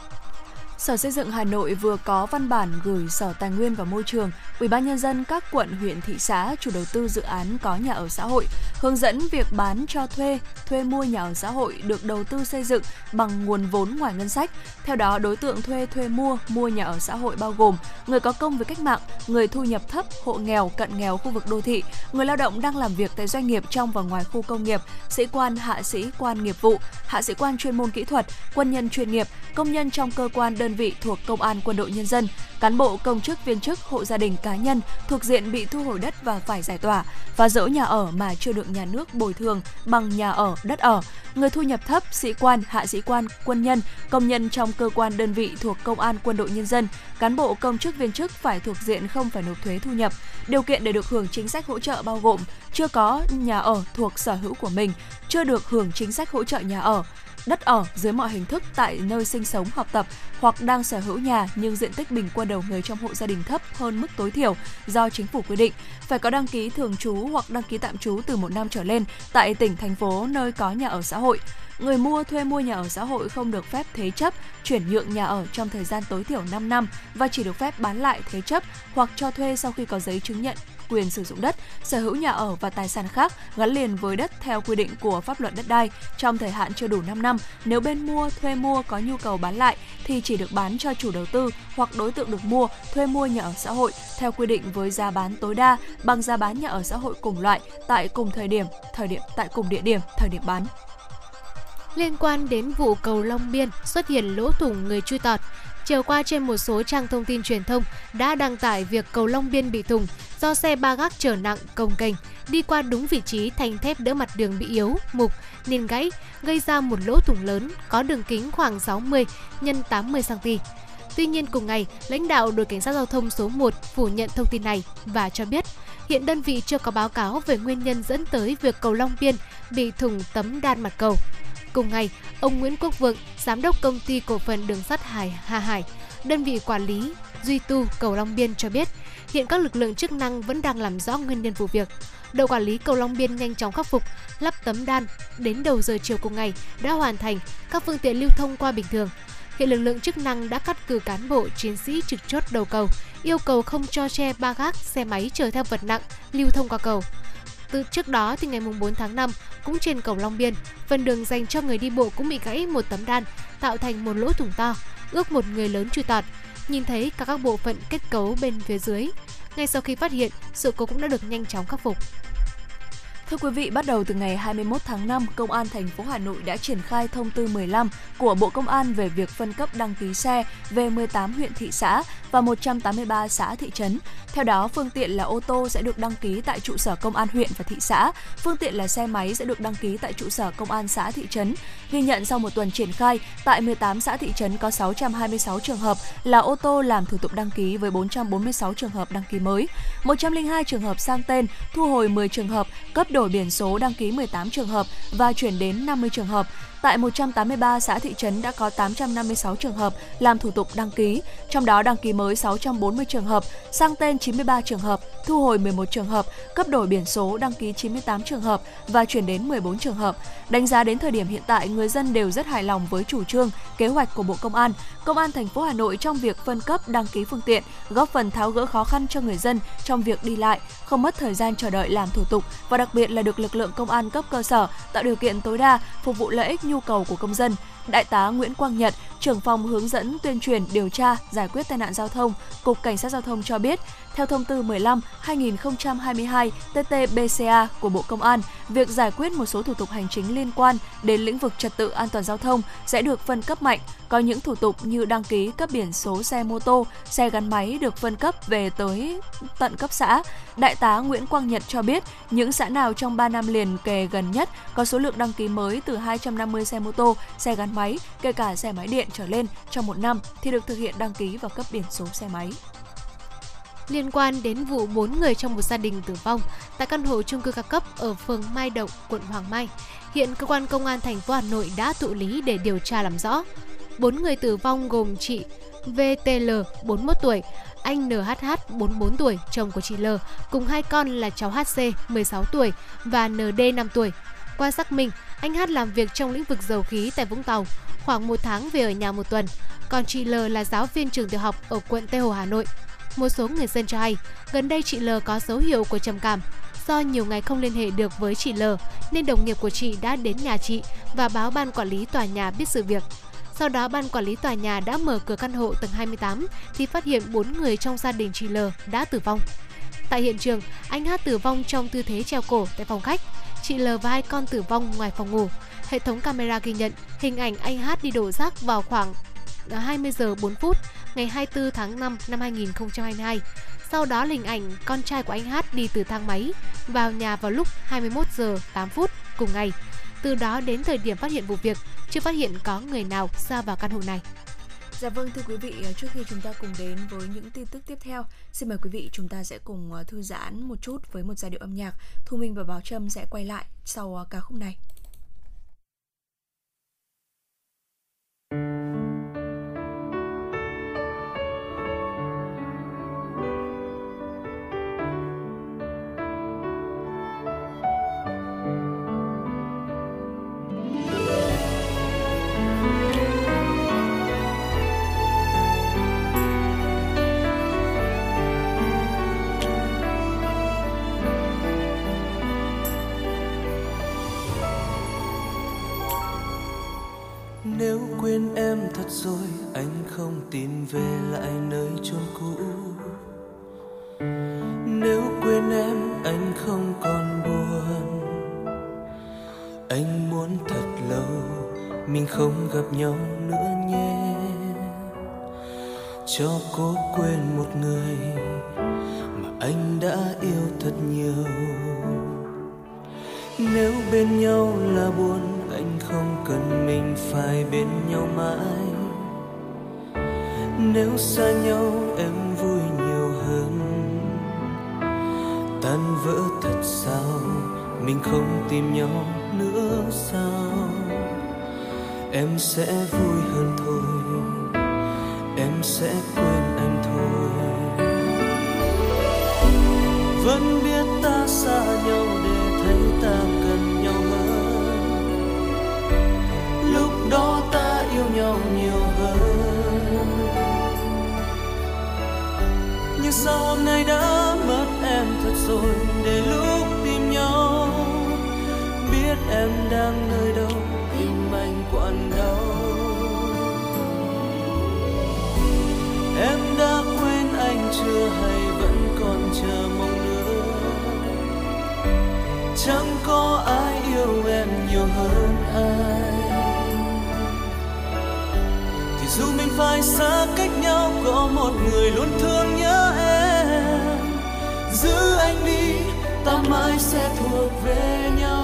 Sở Xây dựng Hà Nội vừa có văn bản gửi Sở Tài nguyên và Môi trường, Ủy ban nhân dân các quận, huyện, thị xã chủ đầu tư dự án có nhà ở xã hội hướng dẫn việc bán cho thuê, thuê mua nhà ở xã hội được đầu tư xây dựng bằng nguồn vốn ngoài ngân sách. Theo đó, đối tượng thuê thuê mua mua nhà ở xã hội bao gồm người có công với cách mạng, người thu nhập thấp, hộ nghèo, cận nghèo khu vực đô thị, người lao động đang làm việc tại doanh nghiệp trong và ngoài khu công nghiệp, sĩ quan, hạ sĩ quan nghiệp vụ, hạ sĩ quan chuyên môn kỹ thuật, quân nhân chuyên nghiệp, công nhân trong cơ quan đơn đơn vị thuộc Công an Quân đội Nhân dân, cán bộ công chức viên chức hộ gia đình cá nhân thuộc diện bị thu hồi đất và phải giải tỏa, và dỡ nhà ở mà chưa được nhà nước bồi thường bằng nhà ở, đất ở, người thu nhập thấp, sĩ quan, hạ sĩ quan, quân nhân, công nhân trong cơ quan đơn vị thuộc Công an Quân đội Nhân dân, cán bộ công chức viên chức phải thuộc diện không phải nộp thuế thu nhập. Điều kiện để được hưởng chính sách hỗ trợ bao gồm chưa có nhà ở thuộc sở hữu của mình, chưa được hưởng chính sách hỗ trợ nhà ở, đất ở dưới mọi hình thức tại nơi sinh sống học tập hoặc đang sở hữu nhà nhưng diện tích bình quân đầu người trong hộ gia đình thấp hơn mức tối thiểu do chính phủ quy định, phải có đăng ký thường trú hoặc đăng ký tạm trú từ một năm trở lên tại tỉnh thành phố nơi có nhà ở xã hội. Người mua thuê mua nhà ở xã hội không được phép thế chấp, chuyển nhượng nhà ở trong thời gian tối thiểu 5 năm và chỉ được phép bán lại thế chấp hoặc cho thuê sau khi có giấy chứng nhận quyền sử dụng đất, sở hữu nhà ở và tài sản khác gắn liền với đất theo quy định của pháp luật đất đai trong thời hạn chưa đủ 5 năm. Nếu bên mua, thuê mua có nhu cầu bán lại thì chỉ được bán cho chủ đầu tư hoặc đối tượng được mua, thuê mua nhà ở xã hội theo quy định với giá bán tối đa bằng giá bán nhà ở xã hội cùng loại tại cùng thời điểm, thời điểm tại cùng địa điểm, thời điểm bán. Liên quan đến vụ cầu Long Biên xuất hiện lỗ thủng người chui tọt, chiều qua trên một số trang thông tin truyền thông đã đăng tải việc cầu Long Biên bị thủng do xe ba gác chở nặng công kênh đi qua đúng vị trí thanh thép đỡ mặt đường bị yếu, mục nên gãy, gây ra một lỗ thủng lớn có đường kính khoảng 60 x 80 cm. Tuy nhiên cùng ngày, lãnh đạo đội cảnh sát giao thông số 1 phủ nhận thông tin này và cho biết hiện đơn vị chưa có báo cáo về nguyên nhân dẫn tới việc cầu Long Biên bị thủng tấm đan mặt cầu. Cùng ngày, ông Nguyễn Quốc Vượng, giám đốc công ty cổ phần đường sắt Hải Hà Hải, đơn vị quản lý duy tu cầu Long Biên cho biết, hiện các lực lượng chức năng vẫn đang làm rõ nguyên nhân vụ việc. Đội quản lý cầu Long Biên nhanh chóng khắc phục, lắp tấm đan, đến đầu giờ chiều cùng ngày đã hoàn thành, các phương tiện lưu thông qua bình thường. Hiện lực lượng chức năng đã cắt cử cán bộ chiến sĩ trực chốt đầu cầu, yêu cầu không cho che ba gác xe máy chở theo vật nặng lưu thông qua cầu. Từ trước đó thì ngày 4 tháng 5, cũng trên cầu Long Biên, phần đường dành cho người đi bộ cũng bị gãy một tấm đan, tạo thành một lỗ thủng to, ước một người lớn chui tọt. Nhìn thấy cả các bộ phận kết cấu bên phía dưới. Ngay sau khi phát hiện, sự cố cũng đã được nhanh chóng khắc phục. Thưa quý vị, bắt đầu từ ngày 21 tháng 5, Công an thành phố Hà Nội đã triển khai thông tư 15 của Bộ Công an về việc phân cấp đăng ký xe về 18 huyện thị xã và 183 xã thị trấn. Theo đó, phương tiện là ô tô sẽ được đăng ký tại trụ sở công an huyện và thị xã, phương tiện là xe máy sẽ được đăng ký tại trụ sở công an xã thị trấn. Ghi nhận sau một tuần triển khai, tại 18 xã thị trấn có 626 trường hợp là ô tô làm thủ tục đăng ký với 446 trường hợp đăng ký mới, 102 trường hợp sang tên, thu hồi 10 trường hợp, cấp độ đổi biển số đăng ký 18 trường hợp và chuyển đến 50 trường hợp. Tại 183 xã thị trấn đã có 856 trường hợp làm thủ tục đăng ký, trong đó đăng ký mới 640 trường hợp, sang tên 93 trường hợp, thu hồi 11 trường hợp, cấp đổi biển số đăng ký 98 trường hợp và chuyển đến 14 trường hợp. Đánh giá đến thời điểm hiện tại, người dân đều rất hài lòng với chủ trương, kế hoạch của Bộ Công an. Công an thành phố Hà Nội trong việc phân cấp đăng ký phương tiện, góp phần tháo gỡ khó khăn cho người dân trong việc đi lại, không mất thời gian chờ đợi làm thủ tục và đặc biệt là được lực lượng công an cấp cơ sở tạo điều kiện tối đa phục vụ lợi ích nhu cầu của công dân. Đại tá Nguyễn Quang Nhật, trưởng phòng hướng dẫn tuyên truyền điều tra giải quyết tai nạn giao thông, Cục Cảnh sát giao thông cho biết, theo thông tư 15/2022 TT-BCA của Bộ Công an, việc giải quyết một số thủ tục hành chính liên quan đến lĩnh vực trật tự an toàn giao thông sẽ được phân cấp mạnh. Có những thủ tục như đăng ký cấp biển số xe mô tô, xe gắn máy được phân cấp về tới tận cấp xã. Đại tá Nguyễn Quang Nhật cho biết, những xã nào trong 3 năm liền kề gần nhất có số lượng đăng ký mới từ 250 xe mô tô, xe gắn máy, kể cả xe máy điện trở lên trong một năm thì được thực hiện đăng ký và cấp biển số xe máy liên quan đến vụ 4 người trong một gia đình tử vong tại căn hộ chung cư cao cấp ở phường Mai Động, quận Hoàng Mai. Hiện cơ quan công an thành phố Hà Nội đã thụ lý để điều tra làm rõ. Bốn người tử vong gồm chị VTL 41 tuổi, anh NHH 44 tuổi, chồng của chị L, cùng hai con là cháu HC 16 tuổi và ND 5 tuổi. Qua xác minh, anh hát làm việc trong lĩnh vực dầu khí tại Vũng Tàu, khoảng một tháng về ở nhà một tuần. Còn chị L là giáo viên trường tiểu học ở quận Tây Hồ, Hà Nội. Một số người dân cho hay, gần đây chị L có dấu hiệu của trầm cảm. Do nhiều ngày không liên hệ được với chị L, nên đồng nghiệp của chị đã đến nhà chị và báo ban quản lý tòa nhà biết sự việc. Sau đó, ban quản lý tòa nhà đã mở cửa căn hộ tầng 28 thì phát hiện 4 người trong gia đình chị L đã tử vong. Tại hiện trường, anh hát tử vong trong tư thế treo cổ tại phòng khách. Chị L và hai con tử vong ngoài phòng ngủ. Hệ thống camera ghi nhận hình ảnh anh H đi đổ rác vào khoảng à, 20 giờ 4 phút ngày 24 tháng 5 năm 2022. Sau đó hình ảnh con trai của anh Hát đi từ thang máy vào nhà vào lúc 21 giờ 8 phút cùng ngày. Từ đó đến thời điểm phát hiện vụ việc, chưa phát hiện có người nào ra vào căn hộ này. Dạ vâng thưa quý vị, ờ, trước khi chúng ta cùng đến với những tin tức tiếp theo, xin mời quý vị chúng ta sẽ cùng ờ, thư giãn một chút với một giai điệu âm nhạc. Thu Minh và Bảo Trâm sẽ quay lại sau ờ, ca khúc này. Nếu quên em thật rồi, anh không tìm về lại nơi chốn cũ. Nếu quên em, anh không còn buồn. Anh muốn thật lâu, mình không gặp nhau nữa nhé. Cho cố quên một người mà anh đã yêu thật nhiều. Nếu bên nhau là buồn không cần mình phải bên nhau mãi. Nếu xa nhau em vui nhiều hơn. Tan vỡ thật sao? Mình không tìm nhau nữa sao? Em sẽ vui hơn thôi. Em sẽ quên anh thôi. Vẫn biết ta xa nhau để thấy ta đó ta yêu nhau nhiều hơn. Nhưng sao hôm nay đã mất em thật rồi, để lúc tìm nhau, biết em đang nơi đâu tim anh quặn đau. Em đã quên anh chưa hay vẫn còn chờ mong nữa? Chẳng có ai yêu em nhiều hơn ai dù mình phải xa cách nhau, có một người luôn thương nhớ em. Giữ anh đi, ta mãi sẽ thuộc về nhau.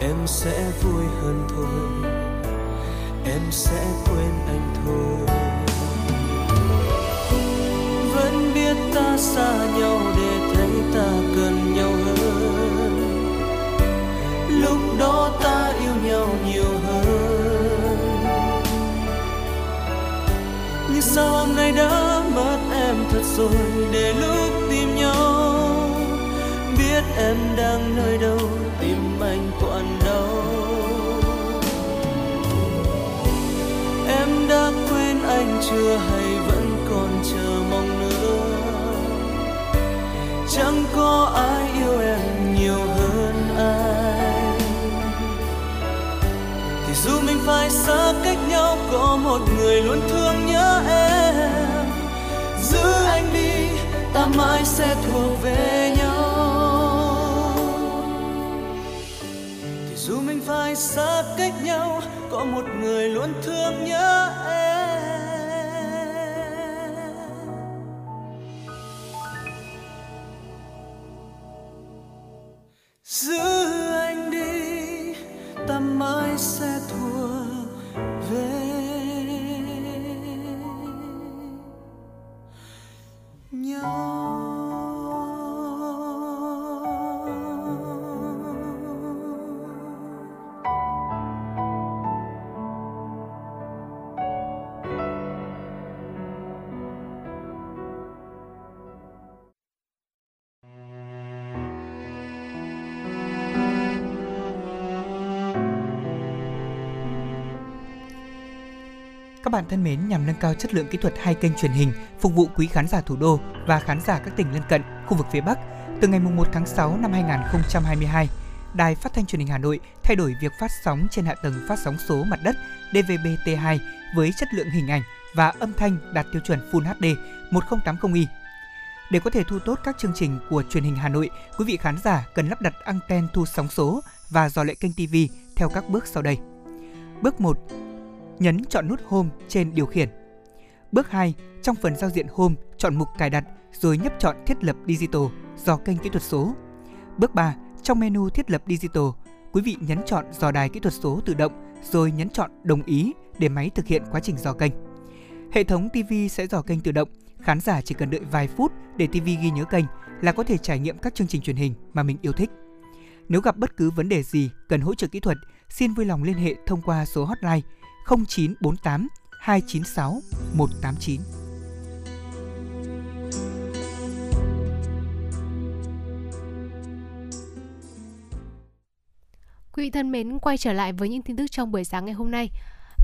Em sẽ vui hơn thôi. Em sẽ quên anh thôi. Vẫn biết ta xa nhau để thấy ta cần nhau hơn. Lúc đó ta yêu nhau nhiều hơn. Nhưng sao hôm nay đã mất em thật rồi để lúc tìm nhau. Biết em đang nơi đâu. Chưa hay vẫn còn chờ mong nữa? Chẳng có ai yêu em nhiều hơn ai. thì dù mình phải xa cách nhau, có một người luôn thương nhớ em. Giữ anh đi, ta mãi sẽ thuộc về nhau. Thì dù mình phải xa cách nhau, có một người luôn thương nhớ Các bạn thân mến, nhằm nâng cao chất lượng kỹ thuật hai kênh truyền hình phục vụ quý khán giả thủ đô và khán giả các tỉnh lân cận, khu vực phía Bắc, từ ngày 1 tháng 6 năm 2022, Đài Phát thanh Truyền hình Hà Nội thay đổi việc phát sóng trên hạ tầng phát sóng số mặt đất DVB-T2 với chất lượng hình ảnh và âm thanh đạt tiêu chuẩn Full HD 1080i. Để có thể thu tốt các chương trình của truyền hình Hà Nội, quý vị khán giả cần lắp đặt anten thu sóng số và dò lệ kênh TV theo các bước sau đây. Bước 1. Nhấn chọn nút Home trên điều khiển. Bước 2. Trong phần giao diện Home, chọn mục cài đặt rồi nhấp chọn thiết lập Digital dò kênh kỹ thuật số. Bước 3. Trong menu thiết lập Digital, quý vị nhấn chọn dò đài kỹ thuật số tự động rồi nhấn chọn đồng ý để máy thực hiện quá trình dò kênh. Hệ thống TV sẽ dò kênh tự động, khán giả chỉ cần đợi vài phút để TV ghi nhớ kênh là có thể trải nghiệm các chương trình truyền hình mà mình yêu thích. Nếu gặp bất cứ vấn đề gì cần hỗ trợ kỹ thuật, xin vui lòng liên hệ thông qua số hotline 0948 296 189. Quý vị thân mến, quay trở lại với những tin tức trong buổi sáng ngày hôm nay.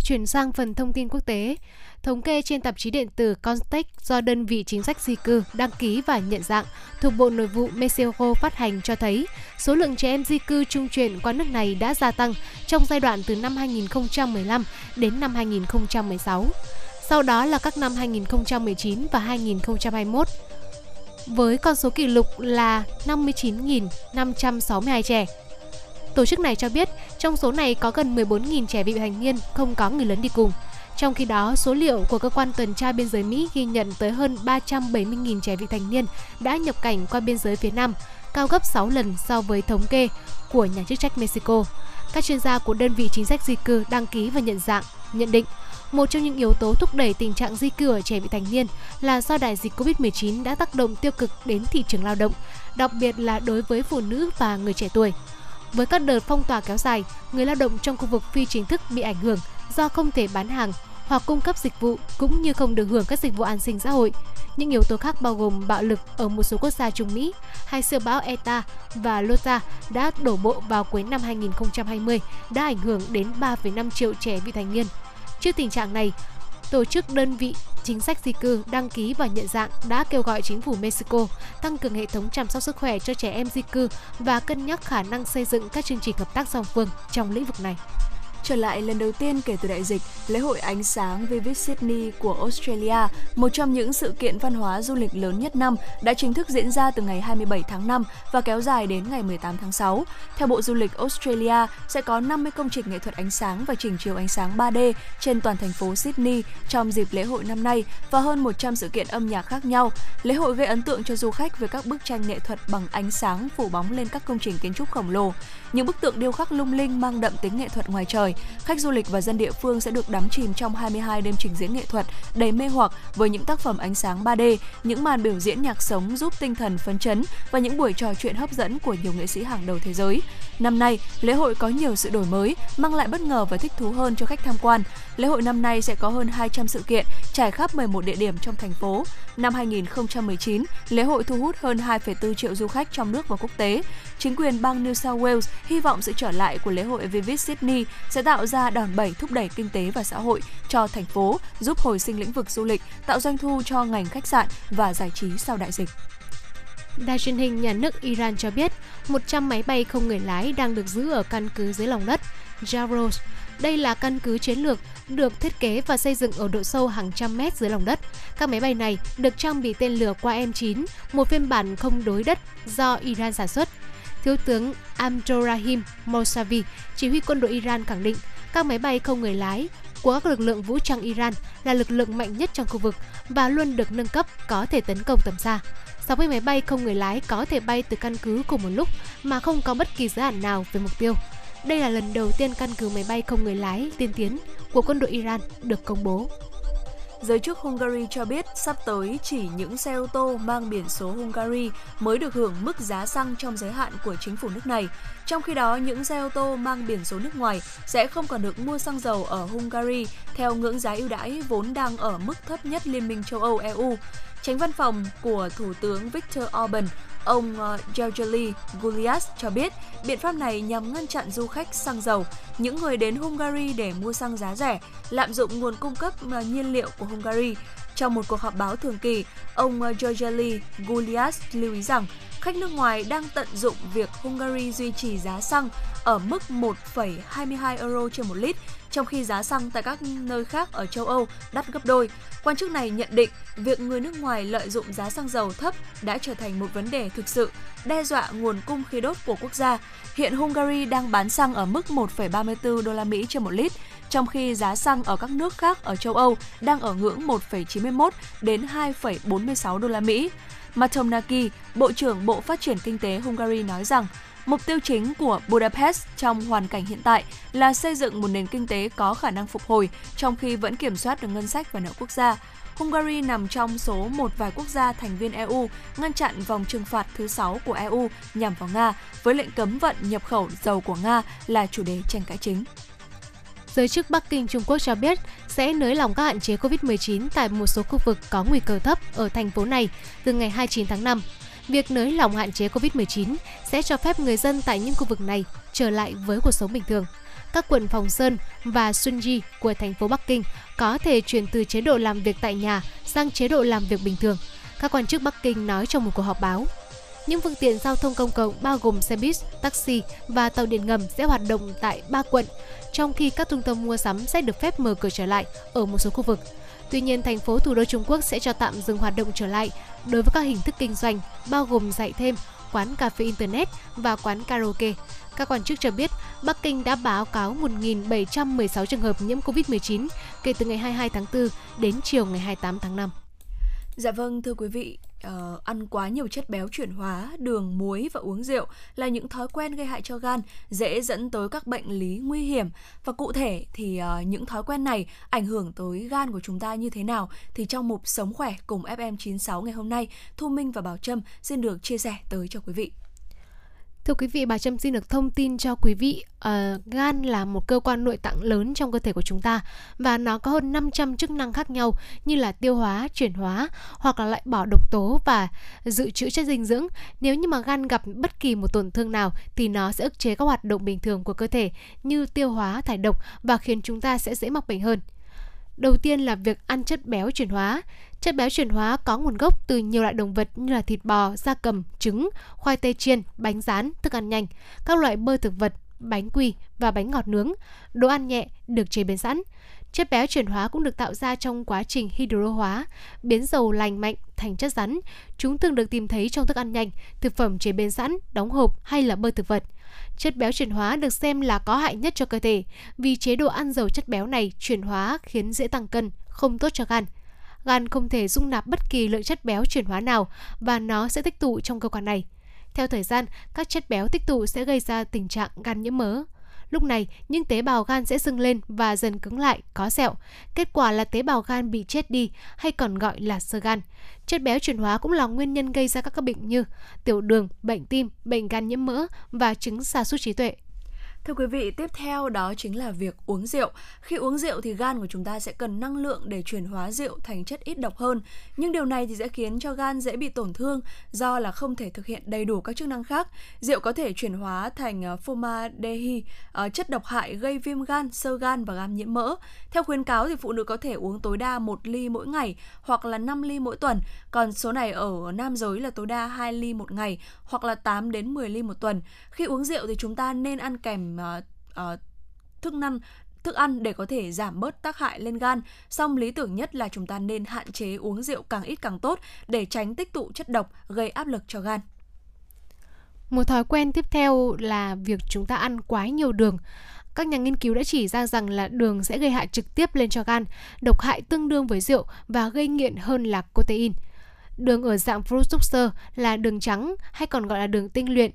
Chuyển sang phần thông tin quốc tế. Thống kê trên tạp chí điện tử Context do đơn vị chính sách di cư đăng ký và nhận dạng thuộc Bộ Nội vụ Mexico phát hành cho thấy, số lượng trẻ em di cư trung chuyển qua nước này đã gia tăng trong giai đoạn từ năm 2015 đến năm 2016. Sau đó là các năm 2019 và 2021 với con số kỷ lục là 59.562 trẻ. Tổ chức này cho biết trong số này có gần 14.000 trẻ vị thành niên không có người lớn đi cùng. Trong khi đó, số liệu của cơ quan tuần tra biên giới Mỹ ghi nhận tới hơn 370.000 trẻ vị thành niên đã nhập cảnh qua biên giới phía Nam, cao gấp 6 lần so với thống kê của nhà chức trách Mexico. Các chuyên gia của đơn vị chính sách di cư đăng ký và nhận dạng nhận định một trong những yếu tố thúc đẩy tình trạng di cư ở trẻ vị thành niên là do đại dịch Covid-19 đã tác động tiêu cực đến thị trường lao động, đặc biệt là đối với phụ nữ và người trẻ tuổi. Với các đợt phong tỏa kéo dài, người lao động trong khu vực phi chính thức bị ảnh hưởng do không thể bán hàng hoặc cung cấp dịch vụ cũng như không được hưởng các dịch vụ an sinh xã hội. Những yếu tố khác bao gồm bạo lực ở một số quốc gia Trung Mỹ hay siêu bão Eta và Lota đã đổ bộ vào cuối năm 2020 đã ảnh hưởng đến 3,5 triệu trẻ vị thành niên. Trước tình trạng này, tổ chức đơn vị chính sách di cư, đăng ký và nhận dạng đã kêu gọi chính phủ Mexico tăng cường hệ thống chăm sóc sức khỏe cho trẻ em di cư và cân nhắc khả năng xây dựng các chương trình hợp tác song phương trong lĩnh vực này. Trở lại lần đầu tiên kể từ đại dịch, lễ hội ánh sáng Vivid Sydney của Australia, một trong những sự kiện văn hóa du lịch lớn nhất năm, đã chính thức diễn ra từ ngày 27 tháng 5 và kéo dài đến ngày 18 tháng 6. Theo Bộ Du lịch Australia, sẽ có 50 công trình nghệ thuật ánh sáng và trình chiếu ánh sáng 3D trên toàn thành phố Sydney trong dịp lễ hội năm nay và hơn 100 sự kiện âm nhạc khác nhau. Lễ hội gây ấn tượng cho du khách với các bức tranh nghệ thuật bằng ánh sáng phủ bóng lên các công trình kiến trúc khổng lồ. Những bức tượng điêu khắc lung linh mang đậm tính nghệ thuật ngoài trời khách du lịch và dân địa phương sẽ được đắm chìm trong 22 đêm trình diễn nghệ thuật đầy mê hoặc với những tác phẩm ánh sáng 3D, những màn biểu diễn nhạc sống giúp tinh thần phấn chấn và những buổi trò chuyện hấp dẫn của nhiều nghệ sĩ hàng đầu thế giới. Năm nay, lễ hội có nhiều sự đổi mới, mang lại bất ngờ và thích thú hơn cho khách tham quan. Lễ hội năm nay sẽ có hơn 200 sự kiện trải khắp 11 địa điểm trong thành phố. Năm 2019, lễ hội thu hút hơn 2,4 triệu du khách trong nước và quốc tế. Chính quyền bang New South Wales hy vọng sự trở lại của lễ hội Vivid Sydney sẽ tạo ra đòn bẩy thúc đẩy kinh tế và xã hội cho thành phố, giúp hồi sinh lĩnh vực du lịch, tạo doanh thu cho ngành khách sạn và giải trí sau đại dịch. Đài truyền hình nhà nước Iran cho biết 100 máy bay không người lái đang được giữ ở căn cứ dưới lòng đất Javros. Đây là căn cứ chiến lược được thiết kế và xây dựng ở độ sâu hàng trăm mét dưới lòng đất. Các máy bay này được trang bị tên lửa qua M9, một phiên bản không đối đất do Iran sản xuất. Thiếu tướng Amdorahim Mousavi, chỉ huy quân đội Iran khẳng định các máy bay không người lái của các lực lượng vũ trang Iran là lực lượng mạnh nhất trong khu vực và luôn được nâng cấp có thể tấn công tầm xa. 60 máy bay không người lái có thể bay từ căn cứ cùng một lúc mà không có bất kỳ giới hạn nào về mục tiêu. Đây là lần đầu tiên căn cứ máy bay không người lái tiên tiến của quân đội Iran được công bố. Giới chức Hungary cho biết sắp tới chỉ những xe ô tô mang biển số Hungary mới được hưởng mức giá xăng trong giới hạn của chính phủ nước này. Trong khi đó, những xe ô tô mang biển số nước ngoài sẽ không còn được mua xăng dầu ở Hungary theo ngưỡng giá ưu đãi vốn đang ở mức thấp nhất Liên minh châu Âu EU. Tránh văn phòng của Thủ tướng Viktor Orbán. Ông ờ, Georgely Gulias cho biết biện pháp này nhằm ngăn chặn du khách xăng dầu, những người đến Hungary để mua xăng giá rẻ, lạm dụng nguồn cung cấp ờ, nhiên liệu của Hungary. Trong một cuộc họp báo thường kỳ, ông ờ, Georgely Gulias lưu ý rằng khách nước ngoài đang tận dụng việc Hungary duy trì giá xăng ở mức 1,22 euro trên một lít trong khi giá xăng tại các nơi khác ở châu Âu đắt gấp đôi. Quan chức này nhận định việc người nước ngoài lợi dụng giá xăng dầu thấp đã trở thành một vấn đề thực sự, đe dọa nguồn cung khí đốt của quốc gia. Hiện Hungary đang bán xăng ở mức 1,34 đô la Mỹ trên một lít, trong khi giá xăng ở các nước khác ở châu Âu đang ở ngưỡng 1,91 đến 2,46 đô la Mỹ. Matomnaki, Bộ trưởng Bộ Phát triển Kinh tế Hungary nói rằng Mục tiêu chính của Budapest trong hoàn cảnh hiện tại là xây dựng một nền kinh tế có khả năng phục hồi trong khi vẫn kiểm soát được ngân sách và nợ quốc gia. Hungary nằm trong số một vài quốc gia thành viên EU ngăn chặn vòng trừng phạt thứ 6 của EU nhằm vào Nga, với lệnh cấm vận nhập khẩu dầu của Nga là chủ đề tranh cãi chính. Giới chức Bắc Kinh Trung Quốc cho biết sẽ nới lỏng các hạn chế COVID-19 tại một số khu vực có nguy cơ thấp ở thành phố này từ ngày 29 tháng 5 việc nới lỏng hạn chế COVID-19 sẽ cho phép người dân tại những khu vực này trở lại với cuộc sống bình thường. Các quận Phòng Sơn và Sunji của thành phố Bắc Kinh có thể chuyển từ chế độ làm việc tại nhà sang chế độ làm việc bình thường. Các quan chức Bắc Kinh nói trong một cuộc họp báo. Những phương tiện giao thông công cộng bao gồm xe buýt, taxi và tàu điện ngầm sẽ hoạt động tại ba quận, trong khi các trung tâm mua sắm sẽ được phép mở cửa trở lại ở một số khu vực. Tuy nhiên, thành phố thủ đô Trung Quốc sẽ cho tạm dừng hoạt động trở lại đối với các hình thức kinh doanh, bao gồm dạy thêm, quán cà phê Internet và quán karaoke. Các quan chức cho biết Bắc Kinh đã báo cáo 1.716 trường hợp nhiễm COVID-19 kể từ ngày 22 tháng 4 đến chiều ngày 28 tháng 5. Dạ vâng, thưa quý vị, uh, ăn quá nhiều chất béo chuyển hóa, đường, muối và uống rượu là những thói quen gây hại cho gan, dễ dẫn tới các bệnh lý nguy hiểm. Và cụ thể thì uh, những thói quen này ảnh hưởng tới gan của chúng ta như thế nào thì trong mục Sống khỏe cùng FM96 ngày hôm nay, Thu Minh và Bảo Trâm xin được chia sẻ tới cho quý vị. Thưa quý vị, bà Trâm xin được thông tin cho quý vị, uh, gan là một cơ quan nội tạng lớn trong cơ thể của chúng ta và nó có hơn 500 chức năng khác nhau như là tiêu hóa, chuyển hóa hoặc là loại bỏ độc tố và dự trữ chất dinh dưỡng. Nếu như mà gan gặp bất kỳ một tổn thương nào thì nó sẽ ức chế các hoạt động bình thường của cơ thể như tiêu hóa, thải độc và khiến chúng ta sẽ dễ mắc bệnh hơn. Đầu tiên là việc ăn chất béo chuyển hóa. Chất béo chuyển hóa có nguồn gốc từ nhiều loại động vật như là thịt bò, da cầm, trứng, khoai tây chiên, bánh rán, thức ăn nhanh, các loại bơ thực vật, bánh quy và bánh ngọt nướng, đồ ăn nhẹ được chế biến sẵn. Chất béo chuyển hóa cũng được tạo ra trong quá trình hydro hóa, biến dầu lành mạnh thành chất rắn. Chúng thường được tìm thấy trong thức ăn nhanh, thực phẩm chế biến sẵn, đóng hộp hay là bơ thực vật. Chất béo chuyển hóa được xem là có hại nhất cho cơ thể vì chế độ ăn giàu chất béo này chuyển hóa khiến dễ tăng cân, không tốt cho gan. Gan không thể dung nạp bất kỳ lượng chất béo chuyển hóa nào và nó sẽ tích tụ trong cơ quan này. Theo thời gian, các chất béo tích tụ sẽ gây ra tình trạng gan nhiễm mỡ. Lúc này, những tế bào gan sẽ sưng lên và dần cứng lại, có sẹo. Kết quả là tế bào gan bị chết đi hay còn gọi là sơ gan. Chất béo chuyển hóa cũng là nguyên nhân gây ra các bệnh như tiểu đường, bệnh tim, bệnh gan nhiễm mỡ và chứng sa sút trí tuệ. Thưa quý vị, tiếp theo đó chính là việc uống rượu. Khi uống rượu thì gan của chúng ta sẽ cần năng lượng để chuyển hóa rượu thành chất ít độc hơn. Nhưng điều này thì sẽ khiến cho gan dễ bị tổn thương do là không thể thực hiện đầy đủ các chức năng khác. Rượu có thể chuyển hóa thành ờ, formaldehyde, ờ, chất độc hại gây viêm gan, sơ gan và gan nhiễm mỡ. Theo khuyến cáo thì phụ nữ có thể uống tối đa 1 ly mỗi ngày hoặc là 5 ly mỗi tuần. Còn số này ở nam giới là tối đa 2 ly một ngày hoặc là 8 đến 10 ly một tuần. Khi uống rượu thì chúng ta nên ăn kèm uh, uh, thức ăn thức ăn để có thể giảm bớt tác hại lên gan. Song lý tưởng nhất là chúng ta nên hạn chế uống rượu càng ít càng tốt để tránh tích tụ chất độc gây áp lực cho gan. Một thói quen tiếp theo là việc chúng ta ăn quá nhiều đường. Các nhà nghiên cứu đã chỉ ra rằng là đường sẽ gây hại trực tiếp lên cho gan, độc hại tương đương với rượu và gây nghiện hơn là protein. Đường ở dạng fructose là đường trắng hay còn gọi là đường tinh luyện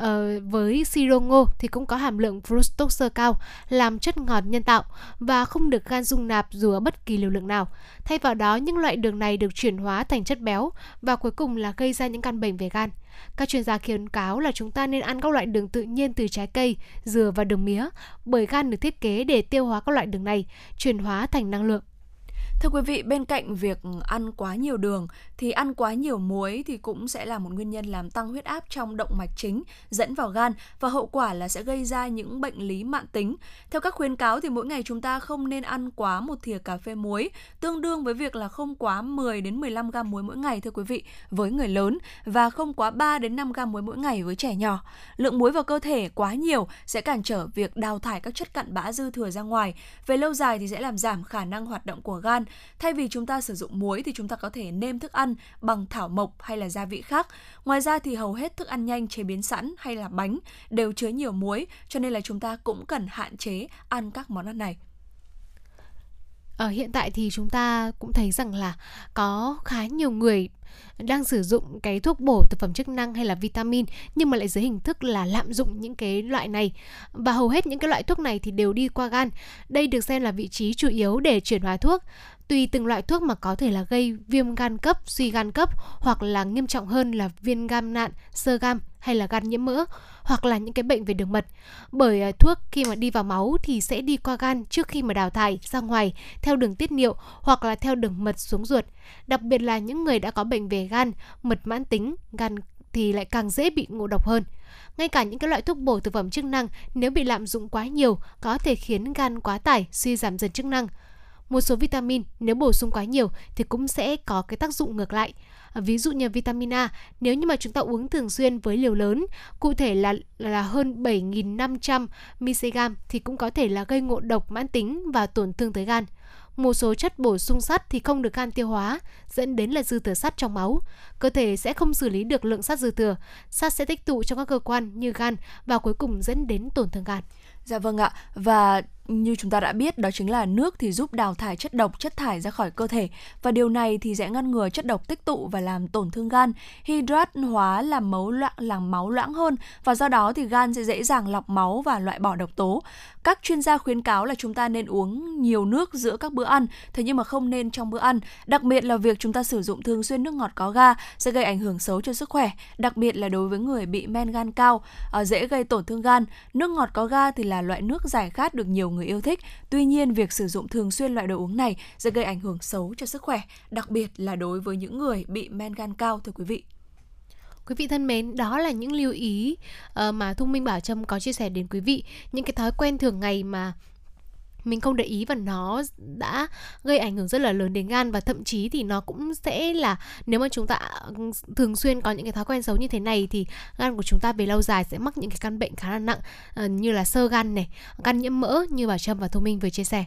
uh, với siro ngô thì cũng có hàm lượng fructose cao làm chất ngọt nhân tạo và không được gan dung nạp dù ở bất kỳ liều lượng nào. Thay vào đó, những loại đường này được chuyển hóa thành chất béo và cuối cùng là gây ra những căn bệnh về gan. Các chuyên gia khuyến cáo là chúng ta nên ăn các loại đường tự nhiên từ trái cây, dừa và đường mía bởi gan được thiết kế để tiêu hóa các loại đường này, chuyển hóa thành năng lượng. Thưa quý vị, bên cạnh việc ăn quá nhiều đường thì ăn quá nhiều muối thì cũng sẽ là một nguyên nhân làm tăng huyết áp trong động mạch chính dẫn vào gan và hậu quả là sẽ gây ra những bệnh lý mạng tính. Theo các khuyến cáo thì mỗi ngày chúng ta không nên ăn quá một thìa cà phê muối, tương đương với việc là không quá 10 đến 15 gram muối mỗi ngày thưa quý vị với người lớn và không quá 3 đến 5 gram muối mỗi ngày với trẻ nhỏ. Lượng muối vào cơ thể quá nhiều sẽ cản trở việc đào thải các chất cặn bã dư thừa ra ngoài. Về lâu dài thì sẽ làm giảm khả năng hoạt động của gan Thay vì chúng ta sử dụng muối thì chúng ta có thể nêm thức ăn bằng thảo mộc hay là gia vị khác. Ngoài ra thì hầu hết thức ăn nhanh chế biến sẵn hay là bánh đều chứa nhiều muối, cho nên là chúng ta cũng cần hạn chế ăn các món ăn này. Ở hiện tại thì chúng ta cũng thấy rằng là có khá nhiều người đang sử dụng cái thuốc bổ thực phẩm chức năng hay là vitamin, nhưng mà lại dưới hình thức là lạm dụng những cái loại này. Và hầu hết những cái loại thuốc này thì đều đi qua gan. Đây được xem là vị trí chủ yếu để chuyển hóa thuốc. Tùy từng loại thuốc mà có thể là gây viêm gan cấp, suy gan cấp hoặc là nghiêm trọng hơn là viêm gan nạn, sơ gan hay là gan nhiễm mỡ, hoặc là những cái bệnh về đường mật. Bởi à, thuốc khi mà đi vào máu thì sẽ đi qua gan trước khi mà đào thải ra ngoài, theo đường tiết niệu hoặc là theo đường mật xuống ruột. Đặc biệt là những người đã có bệnh về gan mật mãn tính, gan thì lại càng dễ bị ngộ độc hơn. Ngay cả những cái loại thuốc bổ thực phẩm chức năng, nếu bị lạm dụng quá nhiều, có thể khiến gan quá tải, suy giảm dần chức năng. Một số vitamin nếu bổ sung quá nhiều thì cũng sẽ có cái tác dụng ngược lại. Ờ, ví dụ như vitamin A nếu như mà chúng ta uống thường xuyên với liều lớn cụ thể là là hơn 7.500 mg thì cũng có thể là gây ngộ độc mãn tính và tổn thương tới gan một số chất bổ sung sắt thì không được gan tiêu hóa, dẫn đến là dư thừa sắt trong máu. Cơ thể sẽ không xử lý được lượng sắt dư thừa, sắt sẽ tích tụ trong các cơ quan như gan và cuối cùng dẫn đến tổn thương gan. Dạ vâng ạ. Và như chúng ta đã biết đó chính là nước thì giúp đào thải chất độc, chất thải ra khỏi cơ thể và điều này thì sẽ ngăn ngừa chất độc tích tụ và làm tổn thương gan. Hydrat hóa làm máu loãng làm máu loãng hơn và do đó thì gan sẽ dễ dàng lọc máu và loại bỏ độc tố. Các chuyên gia khuyến cáo là chúng ta nên uống nhiều nước giữa các bữa ăn, thế nhưng mà không nên trong bữa ăn. Đặc biệt là việc chúng ta sử dụng thường xuyên nước ngọt có ga sẽ gây ảnh hưởng xấu cho sức khỏe, đặc biệt là đối với người bị men gan cao, à, dễ gây tổn thương gan. Nước ngọt có ga thì là loại nước giải khát được nhiều người yêu thích. Tuy nhiên, việc sử dụng thường xuyên loại đồ uống này sẽ gây ảnh hưởng xấu cho sức khỏe, đặc biệt là đối với những người bị men gan cao thưa quý vị. Quý vị thân mến, đó là những lưu ý ờ, mà Thông Minh Bảo Trâm có chia sẻ đến quý vị, những cái thói quen thường ngày mà mình không để ý và nó đã gây ảnh hưởng rất là lớn đến gan và thậm chí thì nó cũng sẽ là nếu mà chúng ta ừ, thường xuyên có những cái thói quen xấu như thế này thì gan của chúng ta về lâu dài sẽ mắc những cái căn bệnh khá là nặng ờ, như là sơ gan này, gan nhiễm mỡ như bà Trâm và Thu Minh vừa chia sẻ.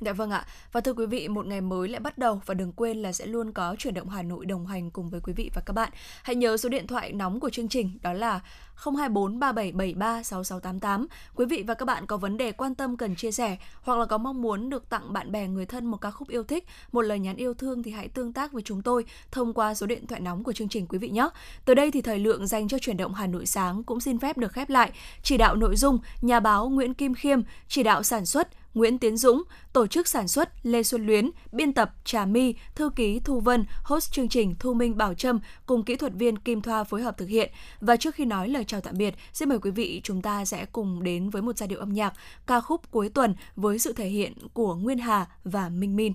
Dạ vâng ạ. Và thưa quý vị, một ngày mới lại bắt đầu và đừng quên là sẽ luôn có chuyển động Hà Nội đồng hành cùng với quý vị và các bạn. Hãy nhớ số điện thoại nóng của chương trình đó là 024 3773 6688. Quý vị và các bạn có vấn đề quan tâm cần chia sẻ hoặc là có mong muốn được tặng bạn bè người thân một ca khúc yêu thích, một lời nhắn yêu thương thì hãy tương tác với chúng tôi thông qua số điện thoại nóng của chương trình quý vị nhé. Từ đây thì thời lượng dành cho chuyển động Hà Nội sáng cũng xin phép được khép lại. Chỉ đạo nội dung nhà báo Nguyễn Kim Khiêm, chỉ đạo sản xuất Nguyễn Tiến Dũng, tổ chức sản xuất Lê Xuân Luyến, biên tập Trà My, thư ký Thu Vân, host chương trình Thu Minh Bảo Trâm cùng kỹ thuật viên Kim Thoa phối hợp thực hiện. Và trước khi nói lời chào tạm biệt, xin mời quý vị chúng ta sẽ cùng đến với một giai điệu âm nhạc ca khúc cuối tuần với sự thể hiện của Nguyên Hà và Minh Min.